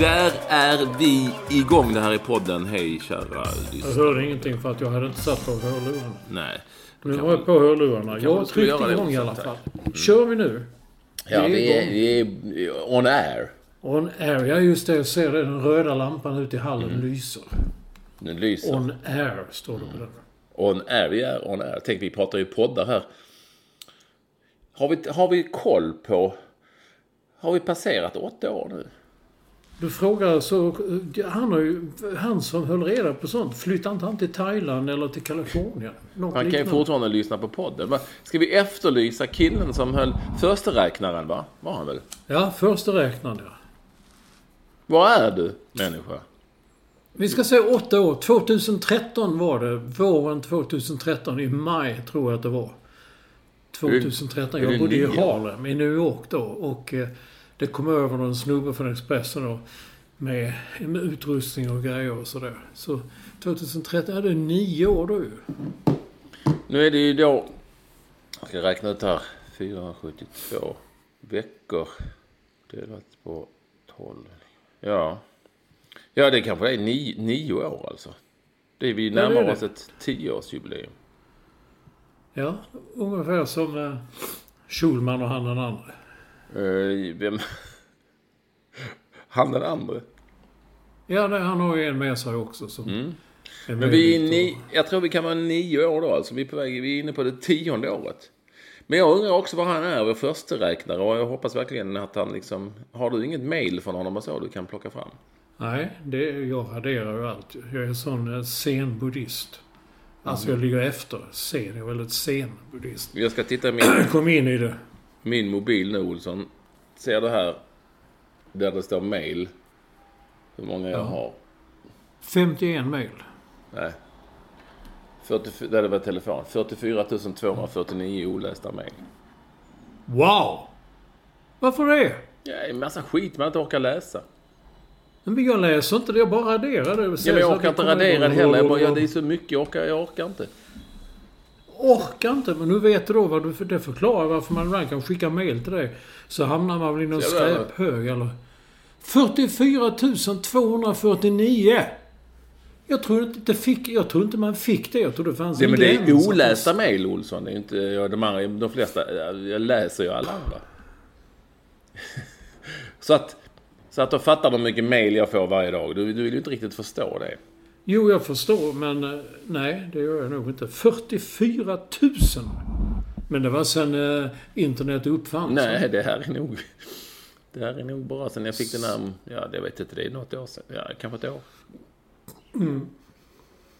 Där är vi igång. Det här är podden. Hej kära Jag lyssnare. hörde ingenting för att jag hade inte satt på hörlurarna. Nej. Nu har jag på hörlurarna. Jag tryckte det igång i alla fall. Kör vi nu? Ja, Vi är vi är on air. On air. Ja, just det. Jag ser det. Den röda lampan ute i hallen Mm. lyser. Nu lyser. On air, står det på den. On air. Vi är on air. Tänk, vi pratar ju poddar här. Har vi, har vi koll på... Har vi passerat åtta år nu? Du frågar så... Han, har ju, han som höll reda på sånt, flyttade inte han till Thailand eller till Kalifornien? Något Han kan ju fortfarande lyssna på podden. Ska vi efterlysa killen som höll försteräknaren, va? Var han väl? Ja, första räknande. Var är du, människa? Vi ska säga åtta år. 2013 var det. Våren 2013. I maj tror jag att det var. 2013. Är det Jag bodde i? Harlem i New York då. Och eh, det kom över någon snubbe från Expressen då. Med, med utrustning och grejer och sådär. Så 2013, ja det är nio år då ju. Nu är det ju då... Jag ska räkna ut här. 472 veckor delat på 12. Ja. Ja, det kanske är nio, nio år alltså. Det är vi Ja, det är närmar det. oss ett tioårsjubileum. Ja, ungefär som eh, Schulman och han den andra. Uh, vem? Han den andra. Ja, nej, han har ju en med sig också som... Mm. Men vi är ni, jag tror vi kan vara nio år då alltså. Vi är på väg, vi är inne på det tionde året. Men jag undrar också vad han är, vår försteräknare. Och jag hoppas verkligen att han liksom... Har du inget mail från honom och så du kan plocka fram? Nej, det, jag raderar ju allt. Jag är sån eh, sen buddhist. Alltså Mm. jag ligger efter. Sen, jag är väldigt sen buddhist. Jag ska titta i min, kom in i det. Min mobil nu Olsson. Ser du här? Där det står mail. Hur många jag har. 51 mejl. Nej. 44, där det var telefon. 44 249 olästa mail. Wow! Varför det? Ja, en massa skit man inte orkar läsa. Men jag läser inte det, jag bara raderar det. Ja, men jag orkar inte radera det heller. Jag bara, ja, det är så mycket. Jag orkar, jag orkar inte. Orkar inte, men nu vet du då vad du... Det förklarar varför man ibland kan skicka mejl till dig. Så hamnar man väl i någon skräphög eller... 44 249! Jag tror inte det fick... Jag tror inte man fick det. Jag tror det fanns Ja, en men det är gräns. olästa mail, Olsson. Det är inte, ja, de, andra, de flesta, jag läser ju alla andra. så att, så att då fattar de hur mycket mail jag får varje dag. Du, du vill ju inte riktigt förstå det. Jo, jag förstår, men eh, nej, det gör jag nog inte. 44 000! Men det var sen eh, internet uppfanns. Nej, det här är nog... Det här är nog bara sen jag fick den här... Ja, det vet inte. Det är något år sedan. Ja, kanske ett år.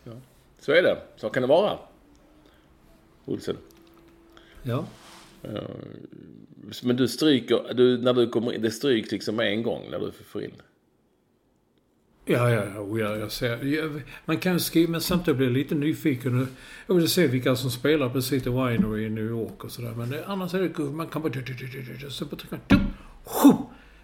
Ja. Så är det. Så kan det vara. Olsen. Ja. Men du stryker... Du, när du kommer in... Det stryks liksom med en gång när du får in. Ja, ja, ja, oh, ja jag ser. Jag, man kan skriva, men samtidigt blir jag lite nyfiken. Jag vill se vilka som spelar på City Winery i New York och sådär. Men annars är det kul. Man kan bara... Så på trycka...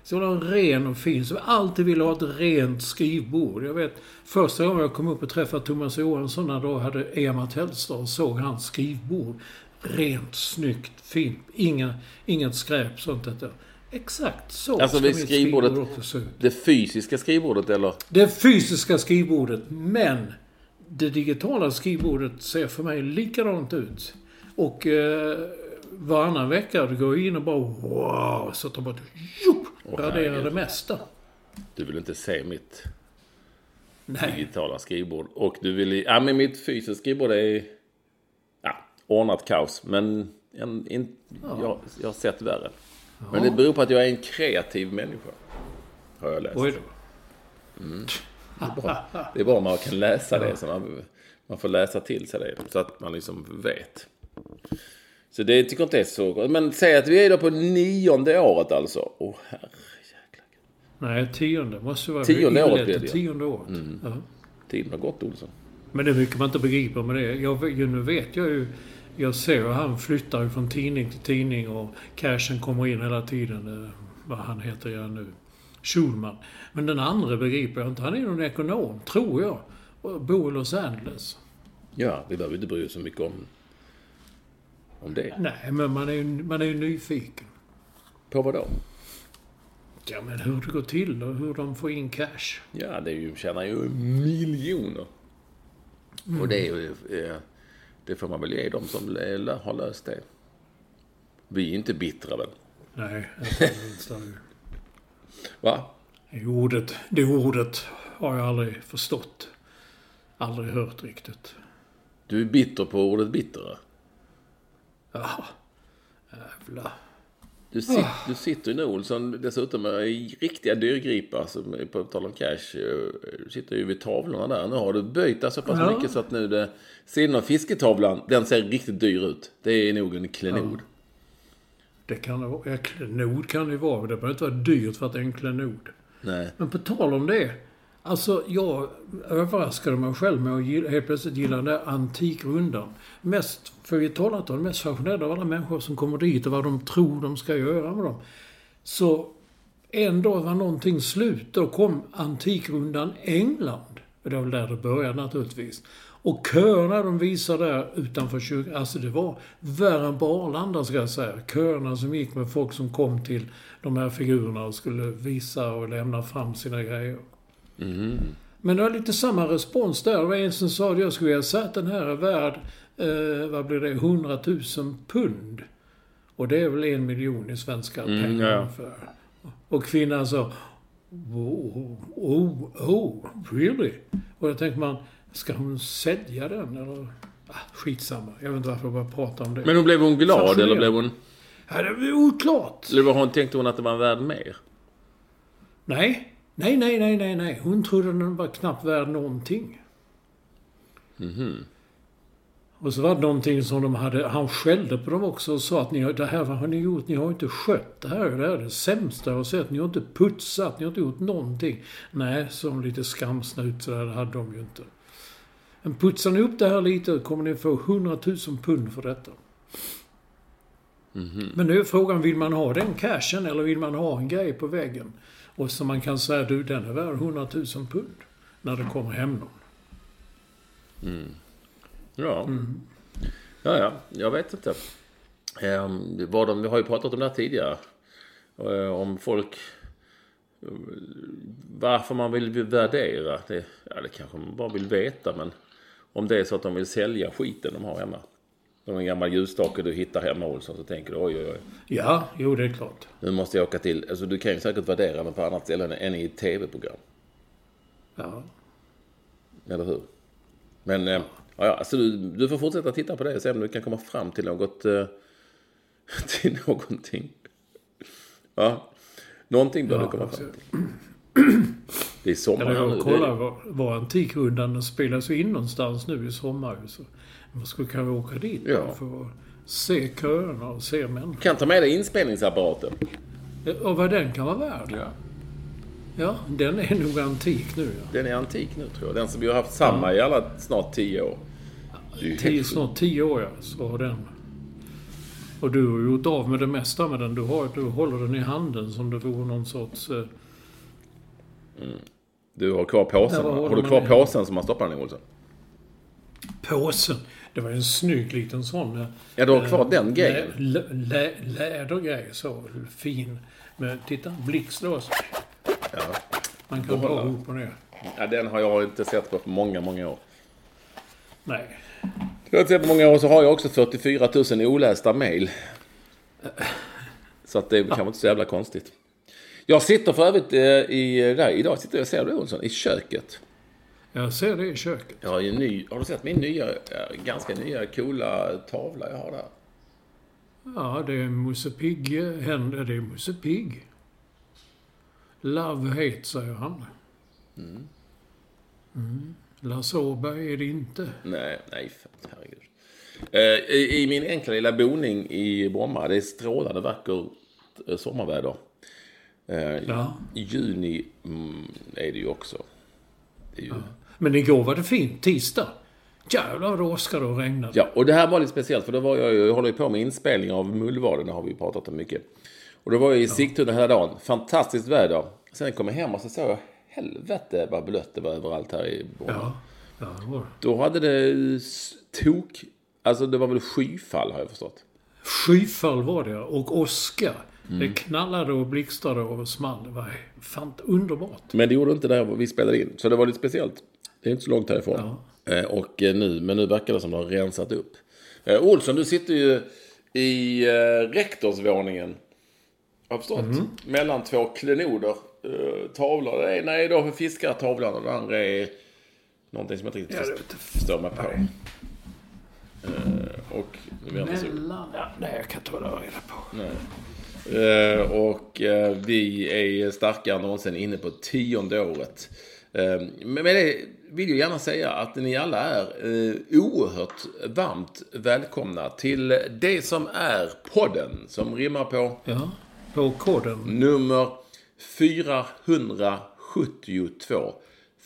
Så det en ren och fin. Så jag alltid ville ha ett rent skrivbord. Jag vet första gången jag kom upp och träffade Thomas Johansson när då hade Emma Tellstad och såg hans skrivbord. Rent, snyggt, fint. Inga, inget skräp sånt där. Exakt så Alltså ska mitt skrivbordet, skrivbord också se ut. det fysiska skrivbordet eller? Det fysiska skrivbordet, men det digitala skrivbordet ser för mig likadant ut. Och eh, varannan vecka går jag in och bara wow, så tar bort, jup, Åh, raderar det mesta. Du vill inte se mitt Nej. digitala skrivbord. Och du vill... Ja, men mitt fysiska skrivbord är... Ja, ordnat kaos. Men en, en, jag, jag har sett värre. Men det beror på att jag är en kreativ människa. Har jag läst. Oj då. Bra. Det är bra om man kan läsa det. Så man, man får läsa till sig det. Så att man liksom vet. Så det tycker jag inte är så gott. Men säg att vi är då på nionde året alltså. Åh herrejäklar. Nej, tionde måste vara Tionde året blir det, ja. Tionde året. Ja. Tiden har gått Olsson. Men det är mycket man inte begriper med det. Jag, nu vet jag ju... Jag ser ju han flyttar från tidning till tidning och cashen kommer in hela tiden. Eh, vad han heter jag nu. Schulman. Men den andra begriper jag inte. Han är någon ekonom, tror jag. Och bor i Los Angeles. Ja, vi behöver inte bry oss så mycket om, om det. Nej, men man är ju man är nyfiken. På vad då? Ja, men hur det går till och hur de får in cash. Ja, det är ju, tjänar ju miljoner. Och det är ju... eh, Det får man väl ge dem som har löst det. Vi är inte bittra väl? Nej, jag. Va? Det ordet, det ordet har jag aldrig förstått. Aldrig hört riktigt. Du är bitter på ordet bitter? Jaha. Jävlar. Du, sit, du sitter ju nu Olsson dessutom med riktiga dyrgripar, som på tal om cash. eh, Du sitter ju vid tavlorna där. Nu har du böjt där så pass Ja. mycket så att nu det... Sidan av fisketavlan, den ser riktigt dyr ut. Det är nog en klenod. Det kan vara. Ja, klenod kan det vara. Det behöver inte vara dyrt för att det är en klenod. Nej. Men på tal om det. Alltså, jag överraskade mig själv med att helt plötsligt gilla den där antikrundan. Mest, för vi talar inte om det mest fascinerade av alla människor som kommer dit och vad de tror de ska göra med dem. Så en dag var någonting slut. Då kom Antikrundan England. Det var väl där det började naturligtvis. Och köerna de visade där utanför kyrkan, alltså det var värre än på Arlanda ska jag säga. Köerna som gick med folk som kom till de här figurerna och skulle visa och lämna fram sina grejer. Men det var lite samma respons där. Det var en som sa att jag skulle vilja säga att den här är värd, eh, vad blir det, 100 000 pund. Och det är väl en miljon i svenska pengar ja. ungefär. Och kvinnan sa Oh, oh, oh, really? Och då tänkte man, ska hon sälja den eller? Ah, skitsamma. Jag vet inte varför jag bara pratar om det. Men hon blev hon glad eller blev hon... ja, det är oklart. Eller var hon, tänkte hon att det var värd mer? Nej. Nej, nej, nej, nej, nej. Hon trodde den var knappt värd någonting. Och så var det någonting som de hade... Han skällde på dem också och sa att ni, det här vad har ni gjort? Ni har inte skött det här. Det här är det sämsta jag har sett. Ni har inte putsat. Ni har inte gjort någonting. Nej, som lite skamsnut så där, hade de ju inte. Men putsar ni upp det här lite kommer ni få 100 000 pund för detta. Men nu är frågan, vill man ha den cashen eller vill man ha en grej på väggen? Och så man kan säga, du den är värd 100 000 pund. När det kommer hem någon. Ja. Ja, ja. Jag vet inte. Vad de, vi har ju pratat om det här tidigare. Eh, om folk... eh, varför man vill värdera. Det, ja, det kanske man bara vill veta. Men om det är så att de vill sälja skiten de har hemma. En gammal ljusstake du hittar hemma Olsson så tänker du oj oj oj. Ja, jo det är klart. Nu måste jag åka till... Alltså du kan ju säkert värdera den på annat ställe än i ett tv-program. Ja. Eller hur? Men, eh, ja, ja, alltså du, du får fortsätta titta på det och se om du kan komma fram till något... Eh, till någonting. Ja. Någonting bör du komma alltså, fram till. Det är sommar Eller jag kollar var, var Antikrundan spelas in någonstans nu i sommar. Så man skulle kanske åka dit Ja. för att se köerna och se människor. kan ta med dig inspelningsapparaten. Och vad den kan vara värd. Ja. Ja, den är nog antik nu. Ja. Den är antik nu tror jag. Den som vi har haft samma i alla snart tio år. Tio, snart tio år ja, så har den. Och du har gjort av med det mesta med den. Du, har, du håller den i handen som det vore någon sorts... Eh, Du har kvar påsen. Har du kvar påsen som man stoppar den i Olsson? påsen. Det var en snygg liten sån. eh, Ja, du har kvar den lä, grejen. lä, lä, lädergrej så fin. Men titta, blixtlås. Ja. Man kan dra upp och ner. ja, den har jag inte sett på många, många år. Nej. Jag har inte sett på många år så har jag också 44 000 olästa mejl. Så att det är kanske inte så jävla konstigt. Jag sitter för övrigt eh, i, där, idag sitter jag, ser du Olsson, i köket. Jag ser det i köket. Jag har ju en ny, har du sett min nya, eh, ganska nya coola tavla jag har där? Ja, det är Musse Pigg. eh, Händer, det är Musse Pigg. Love hate, säger han. Mm. Lasse Åberg är det inte. Nej, nej, herregud. Eh, i, I min enkla lilla boning i Bromma, det är strålande vackert sommarväder. Ja. I juni mm, är det ju också. Det är ju, Men igår var det fint. Tisdag. Jävlar vad det åskade och regnade. Ja, och det här var lite speciellt för då var jag ju, jag håller ju på med inspelning av Mullvaden, det har vi ju pratat om mycket. Och då var jag i Sigtuna hela dagen. Fantastiskt väder. Sen kom jag hem och så såg jag, helvete vad blött det var överallt här i Bromma. Ja, ja det var det. Då hade det tok, alltså det var väl skyfall har jag förstått. Skyfall var det och åska. Mm. Det knallade och blixtrade och small. Det var fan underbart. Men det gjorde inte där vi spelade in, så det var lite speciellt. Det är inte så långt härifrån. Eh, Och eh, nu, men nu verkar det som de har rensat upp. Eh, Olsson, du sitter ju i rektorsvåningen. Har förstått. Mellan två klenoder. Tavlor. Det ena är då för fiskartavlan och det andra är någonting som jag inte Ja, riktigt förstår mig på. Och nu vänder sig Mellan... Ja, nej, jag kan inte hålla reda på. Eh, och eh, vi är starkare än någonsin inne på tionde året. Men det vill jag gärna säga att ni alla är eh, oerhört varmt välkomna till det som är podden som rimmar på Ja, på koden. nummer 472.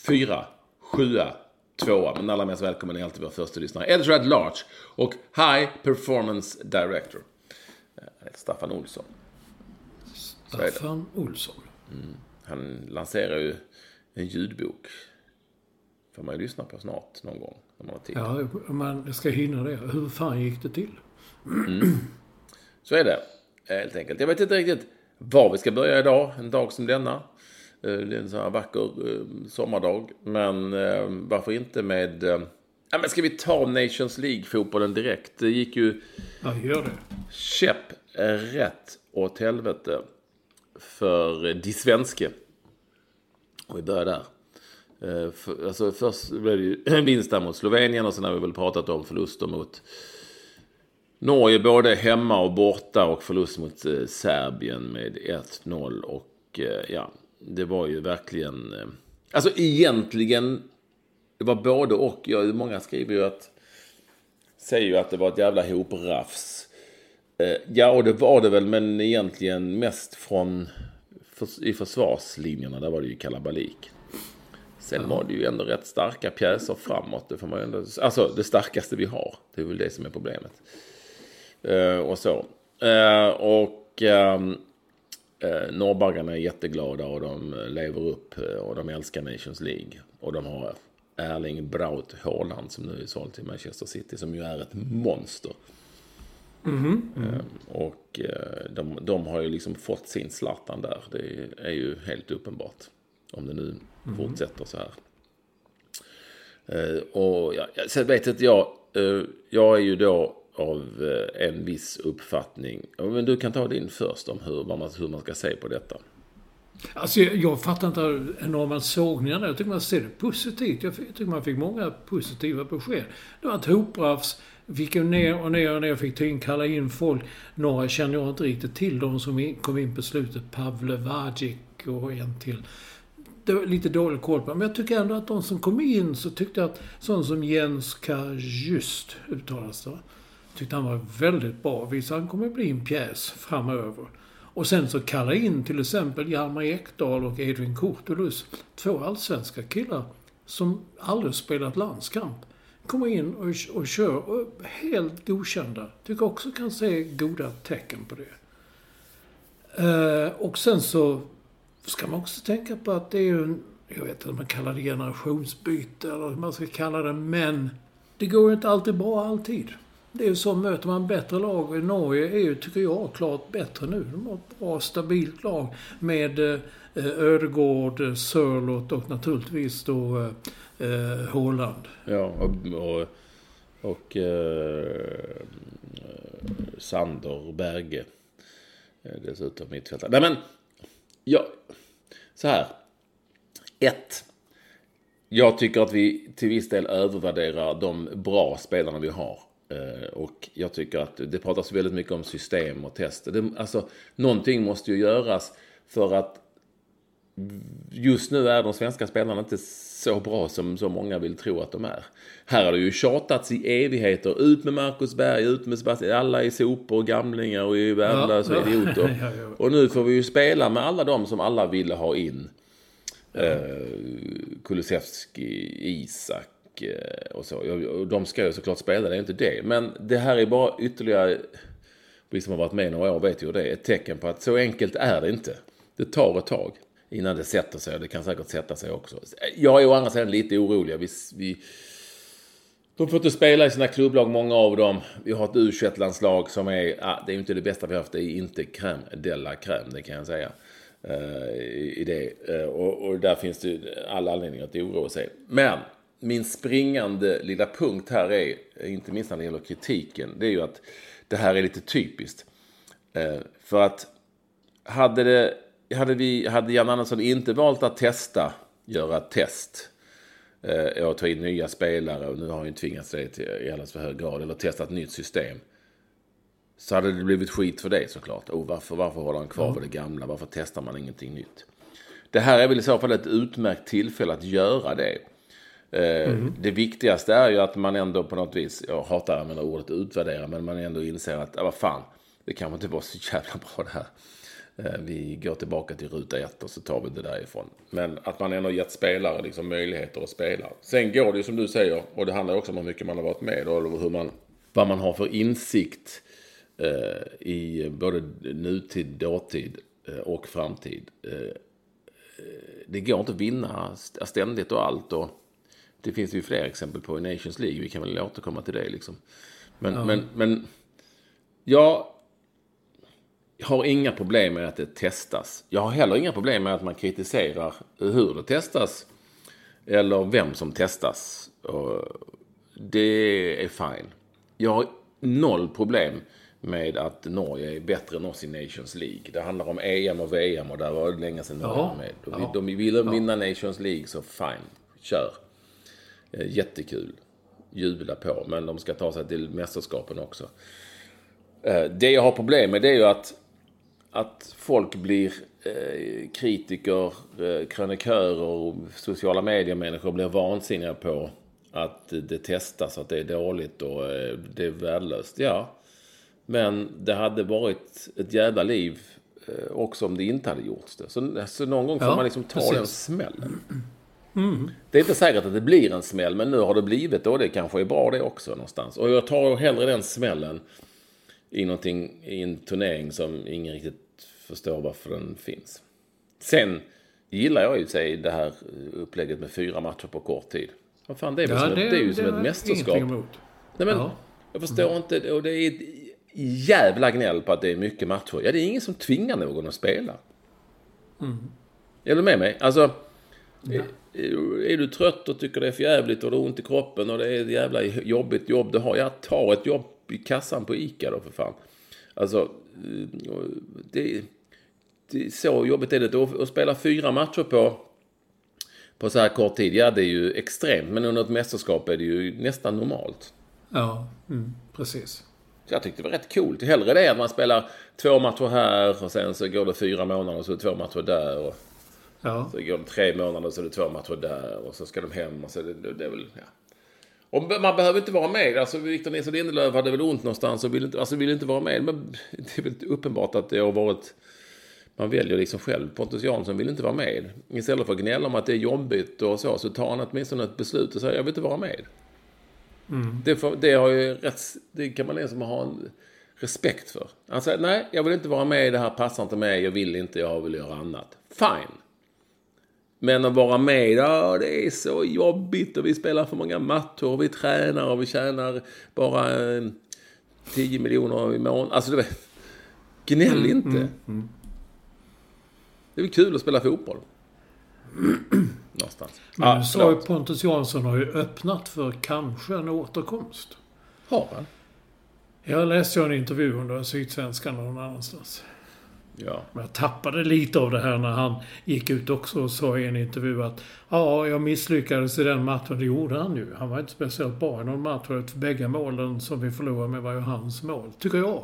472. Men allra mest välkommen är alltid vår första lyssnare. At Large och High Performance Director. Eh, Staffan Olsson. Staffan Olsson. Han lanserar ju en ljudbok. Får man ju lyssna på snart någon gång. När man har tid. Ja, man ska hinna det. Hur fan gick det till? Så är det. Helt enkelt. Jag vet inte riktigt var vi ska börja idag. En dag som denna. Eh, Det är en sån här vacker eh, sommardag. Men eh, varför inte med... Ja, men ska vi ta Nations League-fotbollen direkt? Det gick ju Ja, gör det. käpp rätt åt helvete för de svenske. Och vi börjar där. Eh, för, alltså först blev det ju en vinst mot Slovenien och sen har vi väl pratat om förluster mot Norge både hemma och borta och förlust mot eh, Serbien med 1-0. Och eh, ja, det var ju verkligen... Alltså egentligen, det var både och. Ja, många skriver ju att... Säger ju att det var ett jävla hoprafs. Ja, och det var det väl, men egentligen mest från i försvarslinjerna. Där var det ju kalabalik. Sen var det ju ändå rätt starka pjäser framåt. Det får man ändå, alltså det starkaste vi har. Det är väl det som är problemet. Eh, och så. Eh, och ehm, eh, norrbaggarna är jätteglada och de lever upp och de älskar Nations League. Och de har Erling Braut Haaland som nu är såld till Manchester City som ju är ett monster. Eh, Och eh, de, de har ju liksom fått sin Zlatan där. Det är ju helt uppenbart. Om det nu fortsätter så här. Eh, Och ja, sen vet inte jag. eh, Jag är ju då av eh, en viss uppfattning. Men du kan ta din först om hur, man, hur man ska se på detta. Alltså, jag, jag fattar inte enorma sågningarna. Jag tycker man ser det positivt. Jag, tycker man fick många positiva besked. Det var ett hoprafs. Fick ju ner och ner och ner. Fick kalla in folk. Några känner jag inte riktigt till. De som kom in på slutet. Pavle Vagic och en till. Lite dålig koll på. Men jag tycker ändå att de som kom in så tyckte jag att sån som Jens Kajust uttalas det va? Tyckte han var väldigt bra. Visst, han kommer bli en pjäs framöver. Och sen så kalla in till exempel Hjalmar Ekdal och Edvin Kurtulus. Två allsvenska killar som aldrig spelat landskamp. Kommer in och, och kör och helt godkända. Tycker också kan se goda tecken på det. Eh, och sen så ska man också tänka på att det är ju en, jag vet inte om man kallar det generationsbyte eller hur man ska kalla det, men det går ju inte alltid bra alltid. Det är ju så, möter man bättre lag. Norge är ju, tycker jag, klart bättre nu. De har ett bra, stabilt lag med eh, Ödegård, eh, Sörlott och naturligtvis då eh, eh, Håland. Ja, och, och, och eh, Sander Berge. Eh, dessutom mittfältare. Nej men, ja, så här. Ett. Jag tycker att vi till viss del övervärderar de bra spelarna vi har. Eh, och jag tycker att det pratas väldigt mycket om system och tester. Det, alltså, någonting måste ju göras för att just nu är de svenska spelarna inte så bra som så många vill tro att de är. Här har det ju tjatats i evigheter. Ut med Marcus Berg, ut med Sebastian. Alla är sopor och gamlingar och är värdelösa ja, idioter. ja, ja, och nu får vi ju spela med alla de som alla ville ha in. Ja. Eh, Kulusevski, Isak Eh, och så. De ska ju såklart spela, det är inte det. Men det här är bara ytterligare, vi som har varit med några år vet ju det, ett tecken på att så enkelt är det inte. Det tar ett tag innan det sätter sig det kan säkert sätta sig också. Jag är å andra sidan lite orolig. Vi, vi, de får inte spela i sina klubblag, många av dem. Vi har ett u landslag som är, ah, det är inte det bästa vi har haft, det är inte crème de la crème, det kan jag säga. Uh, i, det. Uh, och, och, där finns det all anledning att oroa sig. Men min springande lilla punkt här är, inte minst när det gäller kritiken, det är ju att det här är lite typiskt. Uh, för att hade, det, hade, vi, hade Jan Andersson inte valt att testa, göra test eh, och ta in nya spelare, och nu har han ju tvingats det till, i alldeles för hög grad, eller testa ett nytt system. Så hade det blivit skit för det såklart. Oh, varför, varför håller han kvar mm. vid det gamla? Varför testar man ingenting nytt? Det här är väl i så fall ett utmärkt tillfälle att göra det. Mm. Det viktigaste är ju att man ändå på något vis, jag hatar att använda ordet utvärdera, men man ändå inser att, ja, vad fan, det kanske inte var så jävla bra det här. Eh, vi går tillbaka till ruta ett och så tar vi det därifrån. Men att man ändå gett spelare liksom möjligheter att spela. Sen går det ju som du säger, och det handlar också om hur mycket man har varit med och hur man, vad man har för insikt eh, i både nutid, dåtid eh, och framtid. Eh, det går inte att vinna ständigt och allt. Och det finns ju fler exempel på i Nations League. Vi kan väl återkomma till det liksom. Men, ja. men, men jag har inga problem med att det testas. Jag har heller inga problem med att man kritiserar hur det testas. Eller vem som testas. det är fine. Jag har noll problem med att Norge är bättre än oss i Nations League. Det handlar om EM och VM och där var det länge sedan Norge var med. De, ja. de vill vinna Nations League så fine, kör. Eh, jättekul. Jubla på. Men de ska ta sig till mästerskapen också. Eh, det jag har problem med det är ju att, att folk blir eh, kritiker, krönikörer och sociala medier-människor blir vansinniga på att det testas, att det är dåligt och det är värdelöst. Ja, men det hade varit ett jävla liv också om det inte hade gjorts det. Så, så någon gång får ja, man liksom ta precis. den smällen. Mm. Det är inte säkert att det blir en smäll, men nu har det blivit och det kanske är bra det också någonstans. Och jag tar hellre den smällen i, någonting, i en turnering som ingen riktigt förstår varför den finns. Sen gillar jag ju sig det här upplägget med fyra matcher på kort tid. Vad fan, det är, ja, som, det, ett, det är ju det som ett mästerskap. Nej, men, ja. Jag förstår mm. inte, och det är ett jävla gnäll på att det är mycket matcher. Ja, det är ingen som tvingar någon att spela. Mm. Är du med mig? Alltså, ja är du trött och tycker det är för jävligt och du har ont i kroppen och det är ett jävla jobbigt jobb du har. Ja, ta ett jobb i kassan på ICA då för fan. Alltså, eh, det, det, så jobbigt är det. Att, att spela fyra matcher på, på så här kort tid, ja det är ju extremt. Men under ett mästerskap är det ju nästan normalt. Ja, mm, precis. Så jag tyckte det var rätt coolt. Hellre det att man spelar två matcher här och sen så går det fyra månader och så är det två matcher där. Och Ja. Så går det tre månader så är det två matcher där och så ska de hem. Och så det, det är väl, ja. Och man behöver inte vara med. Alltså Victor Nilsson Lindelöf hade väl ont någonstans och ville inte, alltså, ville inte vara med. Men det är väl uppenbart att det har varit man väljer liksom själv. Pontus Jansson vill inte vara med. Istället för att gnälla om att det är jobbigt och så, så tar han åtminstone ett beslut och säger jag vill inte vara med. Mm. Det, får, det, har ju rätt, det kan man liksom ha en respekt för. Han säger nej, jag vill inte vara med, det här passar inte mig, jag vill inte, jag vill göra annat. Fine. Men att vara med, ja, det är så jobbigt och vi spelar för många matcher och vi tränar och vi tjänar bara 10 eh, miljoner i månaden. Alltså, du vet, gnäll mm, inte. Mm, mm. Det är väl kul att spela fotboll. Någonstans. Men ah, sa ju Pontus Jansson har ju öppnat för kanske en återkomst. Har han? Jag läste en intervju under Sydsvenskan någon annanstans. Ja. Men jag tappade lite av det här när han gick ut också och sa i en intervju att ja, jag misslyckades i den matchen. Det gjorde han ju. Han var inte speciellt bra i någon match. Bägge målen som vi förlorade med var ju hans mål, tycker jag.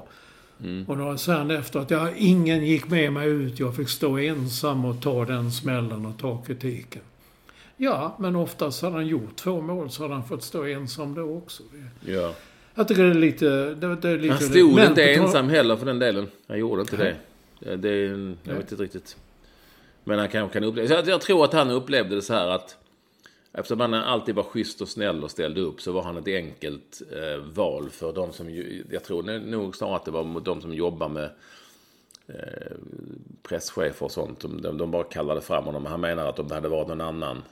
Mm. Och då han efter att ja, ingen gick med mig ut. Jag fick stå ensam och ta den smällen och ta kritiken. Ja, men oftast hade han gjort två mål så hade han fått stå ensam då också. Ja. Jag tycker det är lite... Det, det är lite han stod inte ensam heller för den delen. Han gjorde inte det. Det, det jag vet inte riktigt. Men han kanske kan uppleva... Jag, jag tror att han upplevde det så här att... Eftersom han alltid var schysst och snäll och ställde upp så var han ett enkelt eh, val för de som... Jag tror nog snarare att det var de som jobbar med eh, presschefer och sånt. De, de bara kallade fram honom. Han menar att om det hade varit någon annan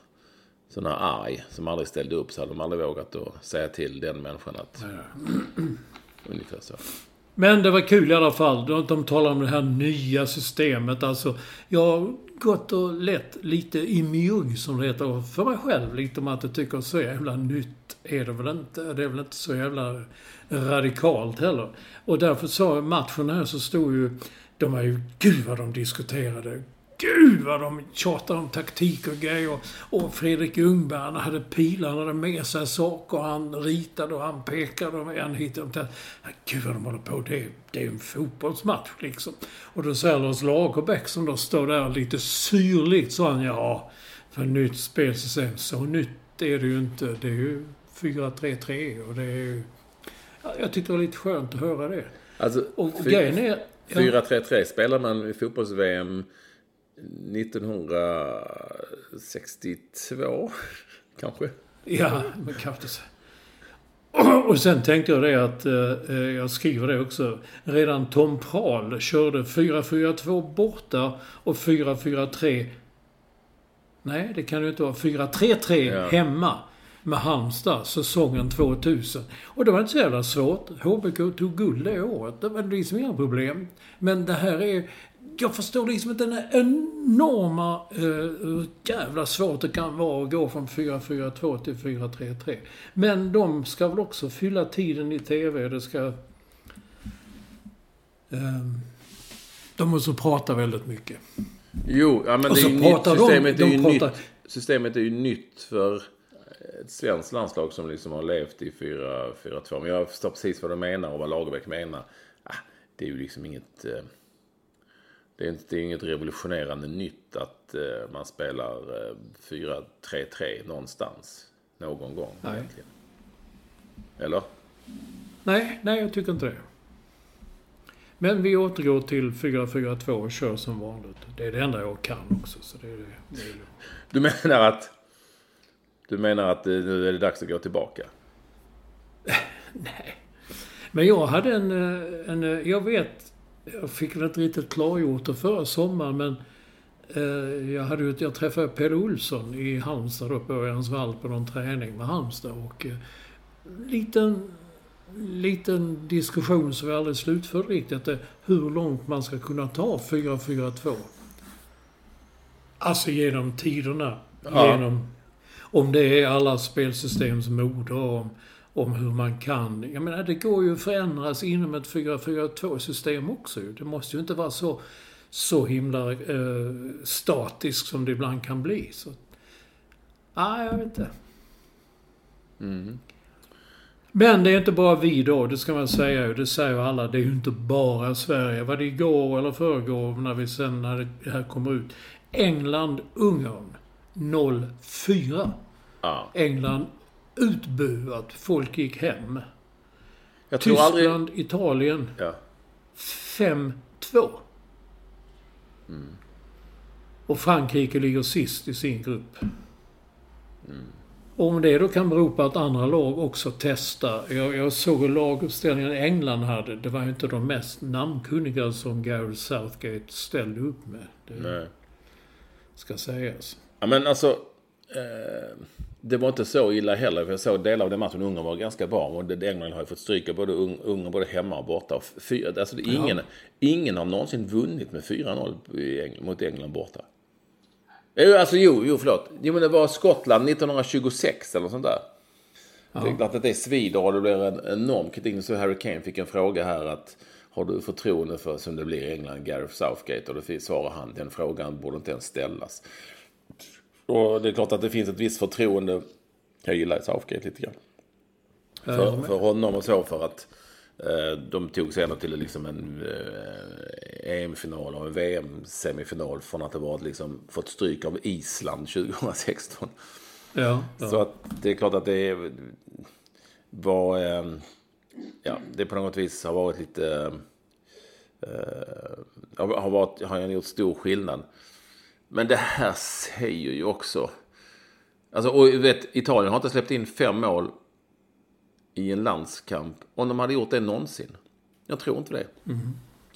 sån här arg som aldrig ställde upp så hade de aldrig vågat att säga till den människan att... Ungefär så. Men det var kul i alla fall. De, de talar om det här nya systemet. Alltså, jag har gått och lett lite i mjugg, som det heter, för mig själv. Lite om att jag tycker så jävla nytt är det väl inte. Det är väl inte så jävla radikalt heller. Och därför sa matchen här så stod ju... De var ju... Gud vad de diskuterade gud vad de tjatade om taktik och grejer. Och Fredrik Ljungberg, han hade pilar, han hade med sig saker. Han ritade och han pekade och en hit och dit. Gud vad de håller på. Det är, det är en fotbollsmatch liksom. Och då säger Lars Lagerbäck som då står där lite syrligt, så han ja, för nytt spelsystem. Så nytt är det ju inte. Det är ju 4-3-3 och det är ju... Jag tyckte det var lite skönt att höra det. Alltså, och grejen är... 4-3-3 spelar man i fotbolls-VM 1962 kanske. Ja, men kanske så. Och sen tänkte jag det att, eh, jag skriver det också, redan Tom Prahl körde 4-4-2 borta och 4-4-3, nej det kan ju inte vara, 4-3-3 ja. hemma med Halmstad säsongen 2000. Och det var inte så jävla svårt. HBK tog guld det året. Det var liksom inga problem. Men det här är jag förstår liksom inte den enorma, uh, hur jävla svårt det kan vara att gå från 4-4-2 till 4-3-3. Men de ska väl också fylla tiden i TV. Det ska... Um, de måste prata väldigt mycket. Jo, ja, men det är ju nytt. Systemet, de, är ju pratar... nytt. Systemet är ju nytt för ett svenskt landslag som liksom har levt i 4-4-2. Men jag förstår precis vad du menar och vad Lagerbäck menar. Ah, det är ju liksom inget... Det är, inte, inget revolutionerande nytt att eh, man spelar eh, 4-3-3 någonstans. Någon gång nej. egentligen. Eller? Nej, nej jag tycker inte det. Men vi återgår till 4-4-2 och kör som vanligt. Det är det enda jag kan också. Så det är det, det är det. Du menar att... Du menar att nu är det dags att gå tillbaka? nej. Men jag hade en, eh, en... Eh, jag vet jag fick väl inte riktigt klargjort det förra sommaren men eh, jag, hade jag träffade Pelle Olsson i Halmstad då, på Örjansvall på någon träning med Halmstad och eh, liten, liten diskussion som vi aldrig slutförde riktigt. Eh, hur långt man ska kunna ta 4-4-2. Alltså genom tiderna. Ja. Genom, om det är alla spelsystems moder om hur man kan... Jag menar, det går ju att förändras inom ett 4-4-2-system också Det måste ju inte vara så, så himla eh, statiskt som det ibland kan bli. Så, ah, jag vet inte. Mm. Men det är inte bara vi då, det ska man säga. Det säger alla. Det är ju inte bara Sverige. Var det igår eller förrgår när vi sen, när det här kommer ut. England, Ungern 04. Ja. England, utbuat. Folk gick hem. Jag Tyskland, aldrig... Italien. Ja. 5-2. Och Frankrike ligger sist i sin grupp. Och om det då kan bero på att andra lag också testar. Jag, jag såg hur laguppställningen England hade. Det var ju inte de mest namnkunniga som Gareth Southgate ställde upp med. Det Nej. ska sägas. Ja, men alltså. Eh, det var inte så illa heller. För jag såg delar av den matchen. Ungern var ganska bra. Och England har ju fått stryka både Ung- Ungern både hemma och borta. Och Fyra, alltså det, är ingen, ingen har någonsin vunnit med 4-0 i England, mot England borta. Jo, alltså jo, jo, förlåt. Jo, men det var Skottland 1926 eller något sånt där. Det är klart att det svider och det blir en enorm kritik. Så Harry Kane fick en fråga här att har du förtroende för, som det blir i England, Gareth Southgate? Och då svarar han, den frågan borde inte ens ställas. Och det är klart att det finns ett visst förtroende. Jag gillar Southgate lite grann. För, för honom och så för att eh, de tog sig ändå till liksom en eh, EM-final och en VM-semifinal från att det var liksom fått stryk av Island 2016. Ja, ja. Så att det är klart att det var... Eh, ja, det på något vis har varit lite... Eh, har, har, varit, har gjort stor skillnad. Men det här säger ju också... Alltså, och vet, Italien har inte släppt in fem mål i en landskamp. Om de hade gjort det någonsin. Jag tror inte det.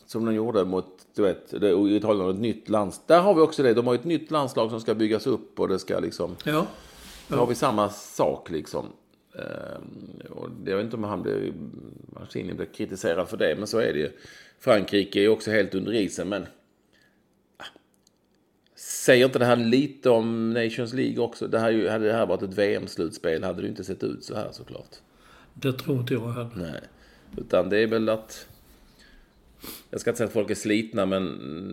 Som de gjorde mot, du vet, Italien har ett nytt lands... Där har vi också det. De har ett nytt landslag som ska byggas upp och det ska liksom... ja. Då har vi samma sak liksom. Ehm, och det- jag vet inte om han Mancini blir kritiserad för det, men så är det ju. Frankrike är också helt under isen, men... Säger inte det här lite om Nations League också? Det här, ju- hade det här varit ett VM-slutspel hade det inte sett ut så här såklart. Det tror inte jag heller. Nej. Utan det är väl att... Jag ska inte säga att folk är slitna, men,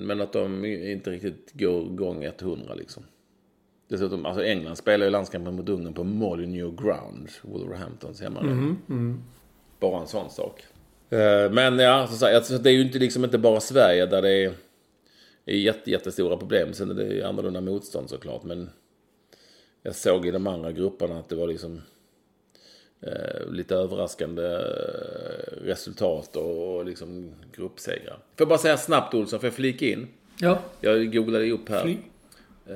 men att de inte riktigt går igång 100 liksom. Dessutom, alltså England spelar ju landskampen mot Ungern på Molineux Ground, Wolverhamptons hemma. Bara en sån sak. Eh, Men ja, alltså, det är ju inte, liksom inte bara Sverige där det är, är jätte, jättestora problem. Sen är det annorlunda motstånd såklart. Men jag såg i de andra grupperna att det var liksom eh, lite överraskande eh, resultat och, och liksom gruppsegrar. Får jag bara säga snabbt Olsson, får jag flika in? Ja, Jag googlade upp här. fly. Eh,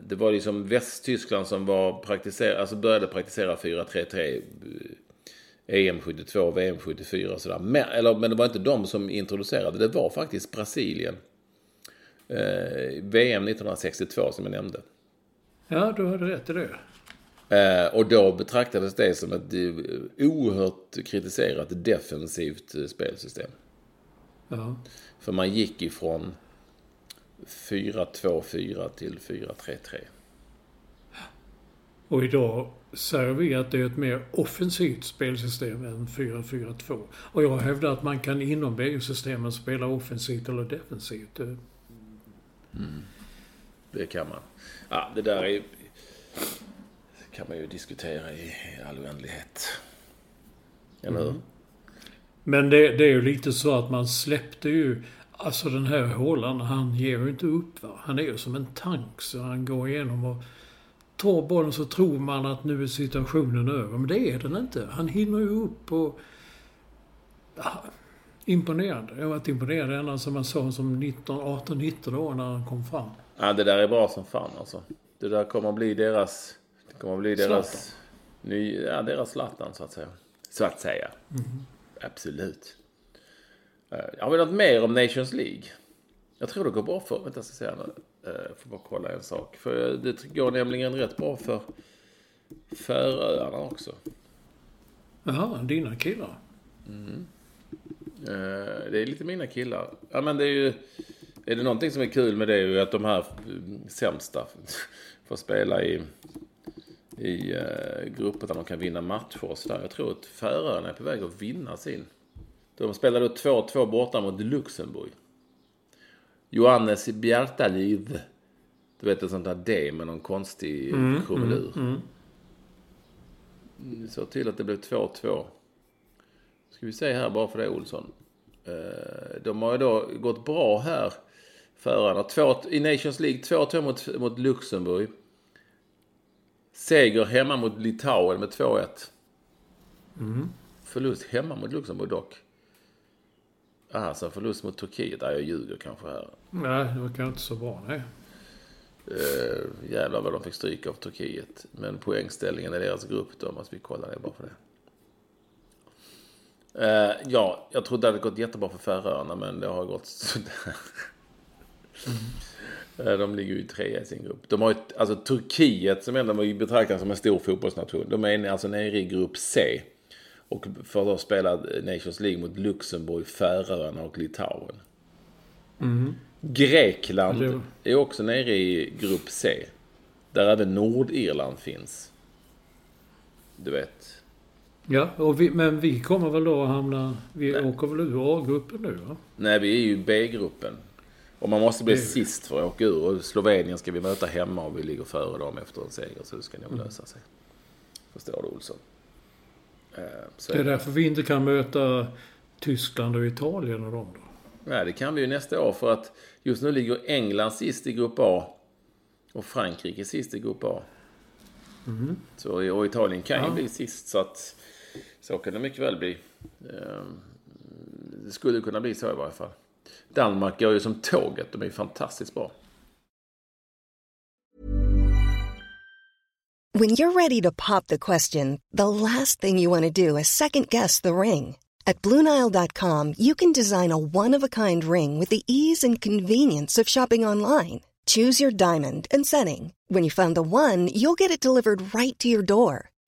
Det var liksom Västtyskland som var praktiser, alltså började praktisera 4-3-3 eh, EM 72, VM 74 och sådär. Men, eller, men det var inte de som introducerade, det var faktiskt Brasilien. Eh, VM 1962 som jag nämnde. Ja, du hade rätt i det. Eh, och då betraktades det som ett eh, oerhört kritiserat defensivt eh, spelsystem. Ja. För man gick ifrån 4-2-4 till 4-3-3. Och idag säger vi att det är ett mer offensivt spelsystem än 4-4-2. Och jag hävdar att man kan inom bägge systemen spela offensivt eller defensivt. Det- Det kan man. Ja, det där är kan man ju diskutera i all oändlighet. Eller hur? Mm. Men det, det är ju lite så att man släppte ju... Alltså den här hålan, han ger ju inte upp va. Han är ju som en tank så han går igenom och tar bollen så tror man att nu är situationen över. Men det är den inte. Han hinner ju upp och... Ja, imponerande. Jag varit imponerad ända som man sa som 19, 18, 19 år när han kom fram. Ja, det där är bra som fan alltså. Det där kommer att bli deras... Det kommer att bli deras... Ny, ja, deras Zlatan så att säga. Så att säga. Absolut. Eh, har velat mer om Nations League. Jag tror det går bra för... Vänta, jag ska säga nu. Eh, Jag får bara kolla en sak. För det går nämligen rätt bra för Färöarna också. Jaha, dina killar. Eh, Det är lite mina killar. Ja, men det är ju... Är det någonting som är kul med det är ju att de här mm, sämsta får spela i, i eh, grupper där de kan vinna matcher och sådär. Jag tror att Färöarna är på väg att vinna sin. De spelar då 2-2 borta mot Luxemburg. Johannes Bjartaliv. Du vet ett sånt där D med någon konstig krumelur. Mm, Så till att det blev 2-2. Ska vi se här bara för det Olsson. Eh, De har ju då gått bra här. Förarna. Två, I Nations League 2-2 mot, mot Luxemburg. Seger hemma mot Litauen med 2-1. Förlust hemma mot Luxemburg dock. Alltså förlust mot Turkiet. Nej, jag ljuger kanske här. Nej, det var kanske inte så bra. Nej. Uh, jävlar vad de fick stryka av Turkiet. Men poängställningen i deras grupp då måste vi kolla det bara för det. Uh, ja, jag trodde det hade gått jättebra för Färöarna men det har gått sådär. Mm. De ligger ju trea i sin grupp. De har ju, alltså Turkiet som ändå betraktas som en stor fotbollsnation. De är alltså nere i grupp C. Och får då spela Nations League mot Luxemburg, Färöarna och Litauen. Mm. Grekland är också nere i grupp C. Där även Nordirland finns. Du vet. Ja, och vi, men vi kommer väl då att hamna... Vi Nej. åker väl ur A-gruppen nu va? Nej, vi är ju B-gruppen. Och man måste bli sist för att åka ur. Och Slovenien ska vi möta hemma och vi ligger före dem efter en seger. Så det ska nog mm. lösa sig. Förstår du Olsson? Eh, så det är därför vi inte kan möta Tyskland och Italien och dem då? Nej, det kan vi ju nästa år för att just nu ligger England sist i grupp A och Frankrike sist i grupp A. Mm. Så, och Italien kan ja. ju bli sist så att så kan det mycket väl bli. Ehm, det skulle kunna bli så i varje fall. Danmark går ju som tåget, de är ju fantastiskt bra. When you're ready to pop the question, the last thing you want to do is second guess the ring. At BlueNile.com you can design a one-of-a-kind ring with the ease and convenience of shopping online. Choose your diamond and setting. When you find the one, you'll get it delivered right to your door.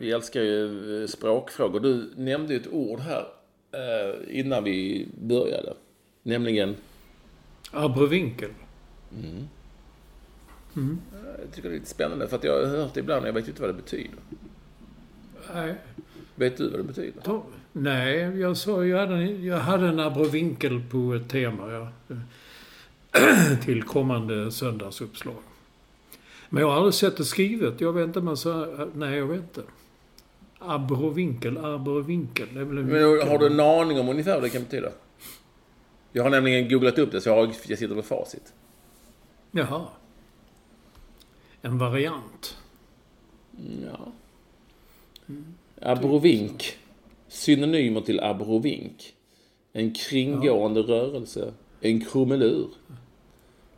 Vi älskar ju eh, språkfrågor. Du nämnde ett ord här eh, innan vi började. Nämligen? Abrovinkel. Mm. Mm. Jag tycker det är lite spännande för att jag har hört det ibland och jag vet inte vad det betyder. Nej. Vet du vad det betyder? Ta, nej, jag sa jag hade, jag hade en abrovinkel på ett tema. Ja. till kommande söndagsuppslag. Men jag har aldrig sett det skrivet. Jag vet inte, men så... Nej, jag vet inte. Abrovinkel, abrovinkel. Det är väl en Men har du en aning om ungefär vad det kan betyda? Jag har nämligen googlat upp det, så jag, har, jag sitter med facit. Jaha. En variant. Ja. Mm. Abrovink. Synonymer till abrovink. En kringgående ja. rörelse. En krumelur.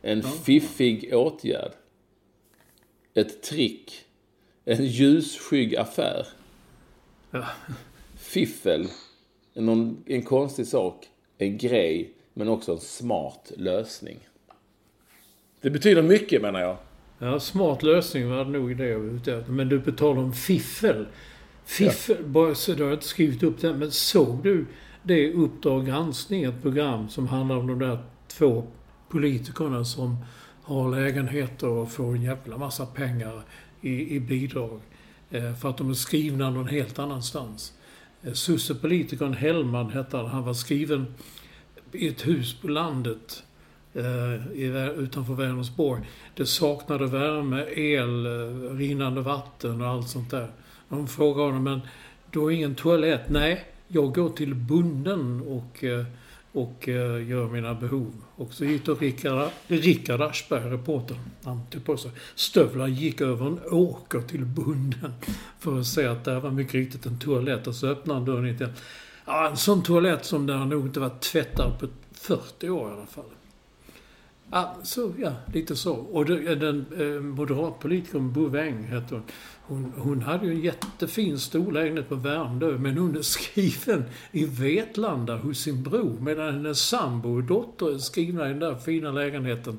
En ja. fiffig åtgärd. Ett trick. En ljusskygg affär. Ja. Fiffel. En, en konstig sak. En grej. Men också en smart lösning. Det betyder mycket menar jag. Ja, smart lösning var nog det jag var ute efter. Men du betalar om fiffel. Fiffel, ja. bara så du har inte skrivit upp det. Men såg du det Uppdrag granskning, ett program som handlar om de där två politikerna som har lägenheter och får en jävla massa pengar i, i bidrag. Eh, för att de är skrivna någon helt annanstans. Eh, Sussepolitikern Hellman hette han. Han var skriven i ett hus på landet eh, utanför Vänersborg. Det saknade värme, el, rinnande vatten och allt sånt där. De frågade honom, men du har ingen toalett? Nej, jag går till bunden och och eh, gör mina behov. Och så gick då Rickard, Rickard Aschberg, reportern, han tog på sig stövlar, gick över en åker till bunden för att se att det var mycket riktigt en toalett. Och så öppnade han dörren till ja, en sån toalett som det nog inte varit tvättad på 40 år i alla fall. Ja, så, ja, lite så. Och den eh, moderatpolitikern Bouveng hette hon hon. Hon hade ju en jättefin stor lägenhet på Värmdö, men hon är skriven i Vetlanda hos sin bror. Medan hennes sambo och dotter är skrivna i den där fina lägenheten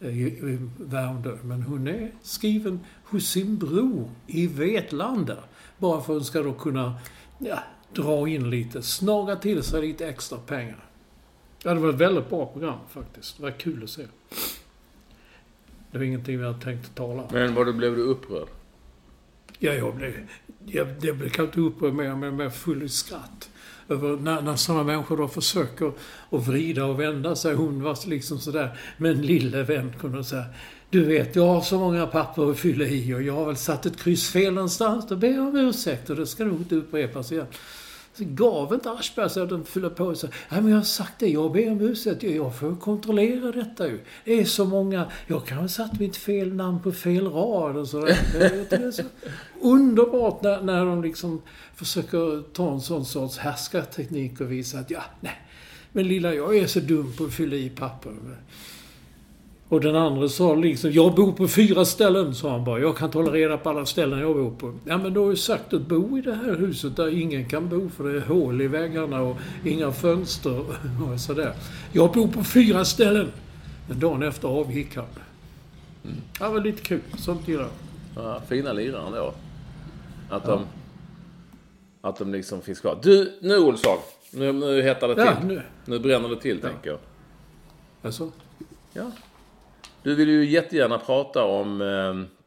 eh, i, i Värmdö. Men hon är skriven hos sin bror i Vetlanda. Bara för att hon ska då kunna ja, dra in lite, snaga till sig lite extra pengar. Ja, det var ett väldigt bra program faktiskt. Det var kul att se. Det var ingenting vi hade tänkt tala om. Men var du, blev du upprörd? Ja, jag blev... Jag, jag blev kanske inte upprörd mer, men jag full i skratt. Över när, när sådana människor då försöker att vrida och vända sig. Hon var liksom sådär Men lille vän kunde säga du vet, jag har så många papper att fylla i och jag har väl satt ett kryss fel någonstans. Då ber jag om ursäkt och det ska nog inte upprepas igen. Så gav inte Aschberg sig att de fyller på sig. Nej men jag har sagt det, jag ber om ursäkt. Jag får kontrollera detta ju. Det är så många. Jag kan ha satt mitt fel namn på fel rad och sådär. Det är så underbart när, när de liksom försöker ta en sån sorts härskarteknik och visa att ja, nej. Men lilla jag är så dum på att fylla i papper. Och den andra sa liksom, jag bor på fyra ställen, sa han bara. Jag kan hålla reda på alla ställen jag bor på. Ja, men då har ju sagt att bo i det här huset där ingen kan bo för det är hål i väggarna och inga fönster och sådär. Jag bor på fyra ställen. Men dagen efter avgick han. Mm. Det var lite kul. Sånt gillar. Ja, fina lirare ändå. Att de... Ja. Att de liksom finns kvar. Du, nu Olsson. Nu, nu hettar det till. Ja, nu. nu bränner det till, ja. tänker jag. Alltså? Ja. Du vill ju jättegärna prata om... Eh,